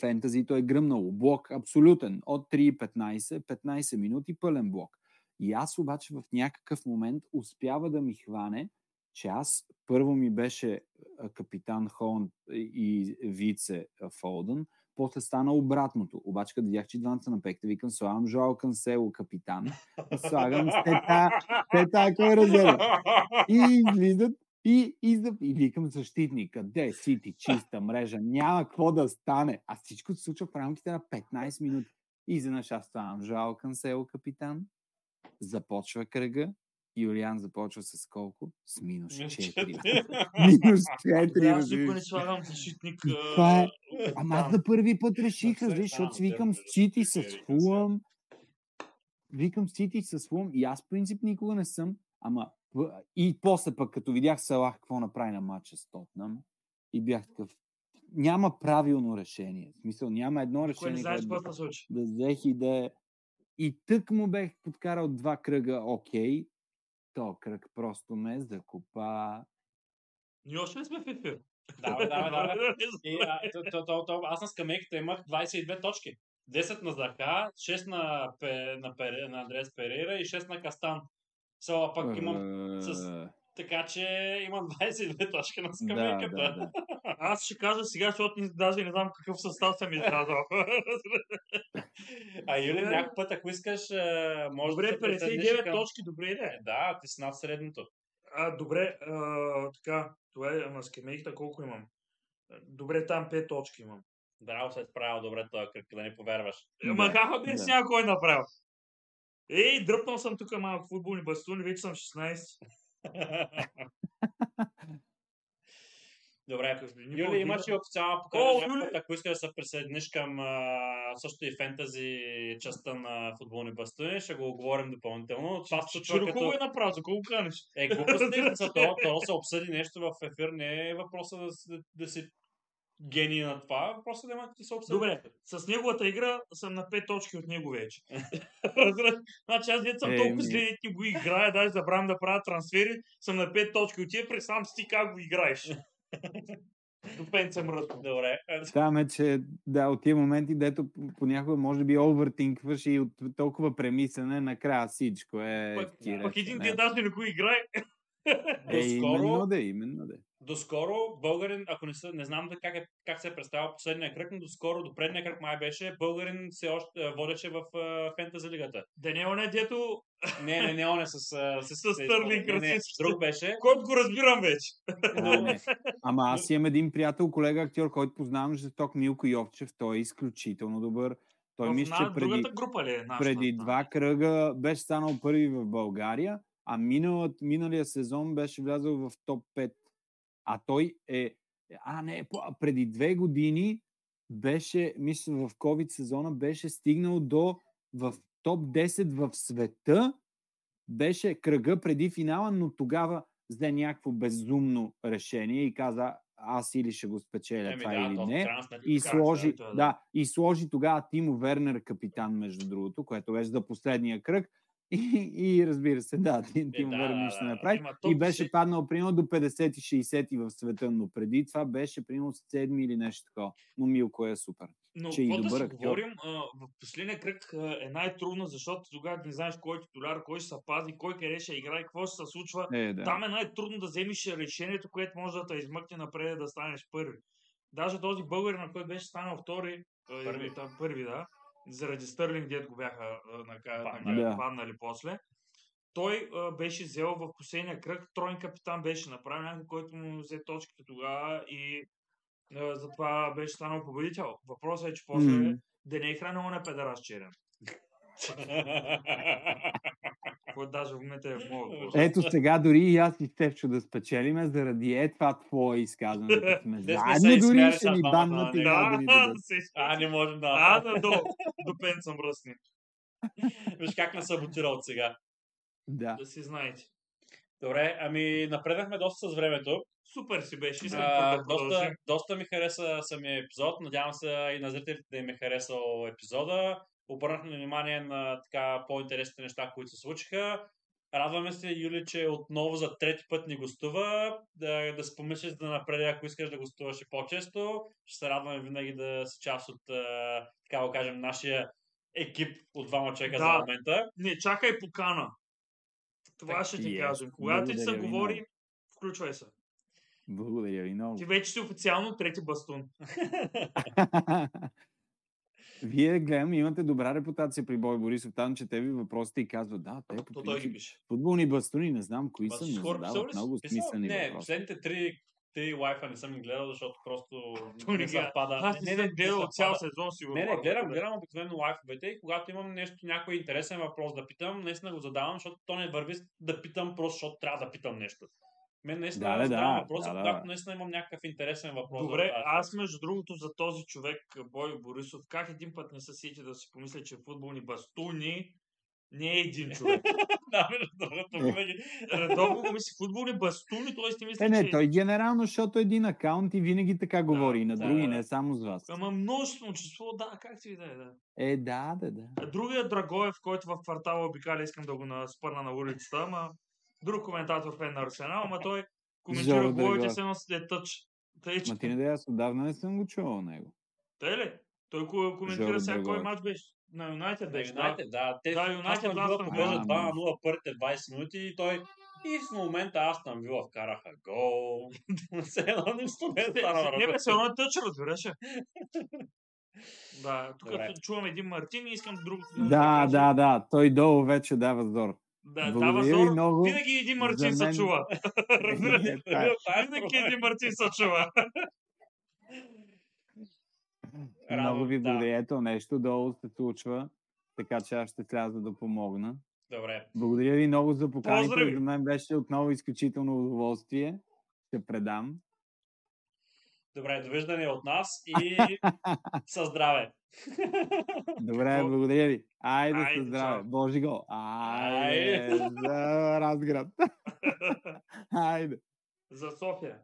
B: фентазито е гръмнало. Блок абсолютен. От 3.15, 15 минути пълен блок. И аз обаче в някакъв момент успява да ми хване, че аз първо ми беше капитан Холанд и вице Фолдън, после стана обратното. Обаче, като видях, че двамата на пекта, викам, слагам Жоал Кансело капитан, слагам Стета, Стета, кой е резерв. И излизат и, и, за- и викам защитник, къде е Сити, чиста мрежа, няма какво да стане. А всичко се случва в рамките на 15 минути. И изведнъж аз ставам Жоал Кансело капитан, започва кръга, Юлиан започва с колко? С минус 4. Минус 4,
C: Да, аз никой не слагам защитник.
B: Това е- Ама аз за първи път реших, защото си викам с
A: се вика,
B: Фулъм. Викам Сити с Фулъм и аз принцип никога не съм. Ама И после пък, като видях Салах какво направи на матча с Тотнам, и бях такъв, няма правилно решение. В смисъл, няма едно решение, което да, да взех и да е... И тък му бех подкарал два кръга, окей, то кръг просто ме закопа.
C: Ние още не сме в ефир.
A: Да, бе, да, бе, да, бе. И, а, то, то, то, то, аз на скамейката имах 22 точки. 10 на Заха, 6 на, Пе, на, Пере, на Андрес Перейра и 6 на Кастан. So, а пък имам, с-
B: Е,
A: така че имам 22 точки на
B: Да,
A: скамейката.
B: да, да.
C: Аз ще кажа сега, защото даже не знам какъв състав съм изказал.
A: А Юли, някой път, ако искаш, може
C: Добре,
A: да се присъединиш
C: 59
A: към-
C: точки, добре ли е?
A: Да, ти си над средното.
C: А, добре, а, така, това е на скамейката колко имам? Добре, там 5 точки имам.
A: Драго се е справил добре този кръг, да не повярваш.
B: Да,
C: Ма как
B: да.
C: си някой направил? Ей, дръпнал съм тук малко футболни бастуни, вече съм 16.
A: Добре, Юли,
C: по-видно.
A: имаш ли официална покана,
C: Юли!
A: ако искаш да се присъединиш към а, също и фентази частта на футболни бастуни, ще го оговорим допълнително. Това се случва като...
C: е направил, за колко каниш?
A: Е, глупости, за то, то се обсъди нещо в ефир, не е въпроса да, си- да си гений на това, въпросът е да има да се обсъди.
C: Добре, с неговата игра съм на 5 точки от него вече. Значи аз дете съм
B: Еми.
C: толкова зле, ни го играя, даже забравям да правя трансфери, съм на 5 точки от тия, представям си ти как го играеш. До пен съм рътно.
A: Добре.
B: Там е, че да, от тия моменти, дето понякога може би овертинкваш и от толкова премислене, накрая всичко е...
C: Пък,
B: ти
C: пък един ден даже не го играе.
B: Е,
A: Доскоро-
B: именно да, именно да.
A: Доскоро българин, ако не, са, не знам да как, е, как се е представил последния кръг, но доскоро, до предния кръг май беше, българин се още водеше в а, фентази лигата.
C: Да не е оне, дето,
A: Не, не, не, он е с... а, с,
C: С Стърлинг
A: не, не,
C: расистите.
A: друг беше.
C: който го разбирам вече.
B: А, не. Ама аз имам един приятел, колега актьор, който познавам жесток Милко Йовчев. Той е изключително добър. Той мисля,
C: на-
B: че преди,
C: другата група ли е нашата?
B: преди два кръга беше станал първи в България, а миналът, миналия сезон беше влязъл в топ 5. А той е... А, не, преди две години беше, мисля, в COVID сезона беше стигнал до в топ 10 в света. Беше кръга преди финала, но тогава взе някакво безумно решение и каза, аз или ще го спечеля
A: Еми
B: това
A: да,
B: или не. И сложи,
C: е, да.
B: да, и сложи тогава Тимо Вернер капитан, между другото, което беше за последния кръг. И, и разбира се, да, Ти- Тимо
A: да,
B: Вернер
A: да, да.
B: не направи.
C: Има
B: И беше
C: 10.
B: паднал примерно до 50-60 в света, но преди това беше примерно седми или нещо такова. Но Милко е супер.
C: Но
B: че и
C: какво да
B: добър
C: си
B: актьор.
C: говорим, а, в последния кръг а, е най-трудно, защото тогава не знаеш кой е титуляр, кой ще се пази, кой къде ще играе, какво ще се случва.
B: Е, да.
C: Там е най-трудно да вземеш решението, което може да те измъкне напред да станеш първи. Даже този българин, на който беше станал втори,
A: Първи.
C: или там първи, да, заради Стърлинг, дед го бяха нака,
B: Да.
C: после. Той а, беше взел в последния кръг, троен капитан беше направил някой, който му взе точките тогава и а, затова беше станал победител. Въпросът е, че после
B: М.
C: да не е хранил на педерас черен. Който даже в момента е в моят глас.
B: Ето сега дори и аз и Стефчо да спечелиме заради е това твое изказване. като сме Заедно дори ще ни баннат и
A: нали?
B: няма да ни
C: Да,
A: а, не можем да.
C: А, да, до, до пен съм ръсни.
A: Виж как ме саботира от сега.
B: Да.
C: Да си знаете.
A: Добре, ами напреднахме доста с времето.
C: Супер си беше.
A: А,
C: да
A: доста, доста ми хареса самия епизод. Надявам се и на зрителите да им е харесал епизода. Обърнахме внимание на така по-интересните неща, които се случиха. Радваме се, Юли, че отново за трети път ни гостува. Да, да си помислиш да напреде, ако искаш да гостуваш и по-често. Ще се радваме винаги да си част от, така да кажем, нашия екип от двама човека
C: Да.
A: за момента.
C: Не, чакай покана. Това
A: Так,
C: ще ти
B: yes.
C: кажем. Когато ти се говори,
B: много.
C: включвай се.
B: Благодаря ви много.
C: Ти вече си официално трети бастун.
B: Вие, гледам, имате добра репутация при Бой Борисов. Там чете ви въпросите и казват, да, те по
A: То той ги пише.
B: футболни бастуни, не знам кои са, но задават много смислени
A: Не,
B: въпроси.
A: последните три, три лайфа не съм ги гледал, защото просто
C: не
A: съвпада.
C: Аз не, не,
A: не
C: гледал цял сезон сигурно.
A: Не, не, гледам,
C: да.
A: гледам обикновено лайфовете и когато имам нещо, някой интересен въпрос да питам, наистина го задавам, защото то не върви да питам просто, защото трябва да питам нещо. Мен наистина
B: Да,
A: да,
B: да,
A: задавам
B: да,
A: въпроса,
B: да, да.
A: когато наистина имам някакъв интересен въпрос.
C: Добре,
A: да
C: аз между другото за този човек, Бой Борисов, как един път не се сети да си помисля, че футболни бастуни Не е един човек.
A: да, между другото,
B: Е.
C: Редовно го мисли футболни бастуни, т.е. ти мисли,
B: Е, не,
C: че...
B: той генерално, защото е един акаунт и винаги така говори и на
A: да,
B: други,
A: да.
B: не само с вас.
C: Ама множествено число, да, как си да е, да.
B: Е, да, да, да.
C: А Другият Драгоев, който в квартала обикаля, искам да го наспърна на улицата, ама друг коментатор фен на Арсенал, ама той коментира головите
B: Драгоев.
C: с едно след тъч.
B: Ма ти не да, аз отдавна не съм го чувал него.
C: Тъй ли? Той ко- коментира сега кой матч беше. На Юнайтед
A: Да,
C: беше, да.
A: Юнайтед, да. Те,
C: Да, Юнайтед,
A: Астон Вила
C: Астон
A: побежда
B: Вила.
A: 2-0 първите 20 минути и той и в момента Астон Вила вкараха гол. Все едно нищо не е станало.
C: Не бе, се едно е тъч, разбираш. Да, тук чувам един Мартин и искам друг.
B: Да, да, да. Той долу вече дава зор.
C: Да,
B: Благодаря ви
C: зор.
B: много.
C: Винаги един Мартин се чува. Разбираш?
B: Е, това е.
C: Винаги един Мартин се чува.
B: Много ви
A: да.
B: благодаря. Ето нещо долу се случва, така че аз ще сляза да помогна.
A: Добре.
B: Благодаря ви много за поканите. За мен беше отново изключително удоволствие. Ще предам.
A: Добре, довиждане от нас и със здраве.
B: Добре, благодаря ви. Айде,
C: Айде,
B: със здраве.
C: чао.
B: Божи го. Айде,
A: Айде.
B: за Разград. Айде.
C: За София.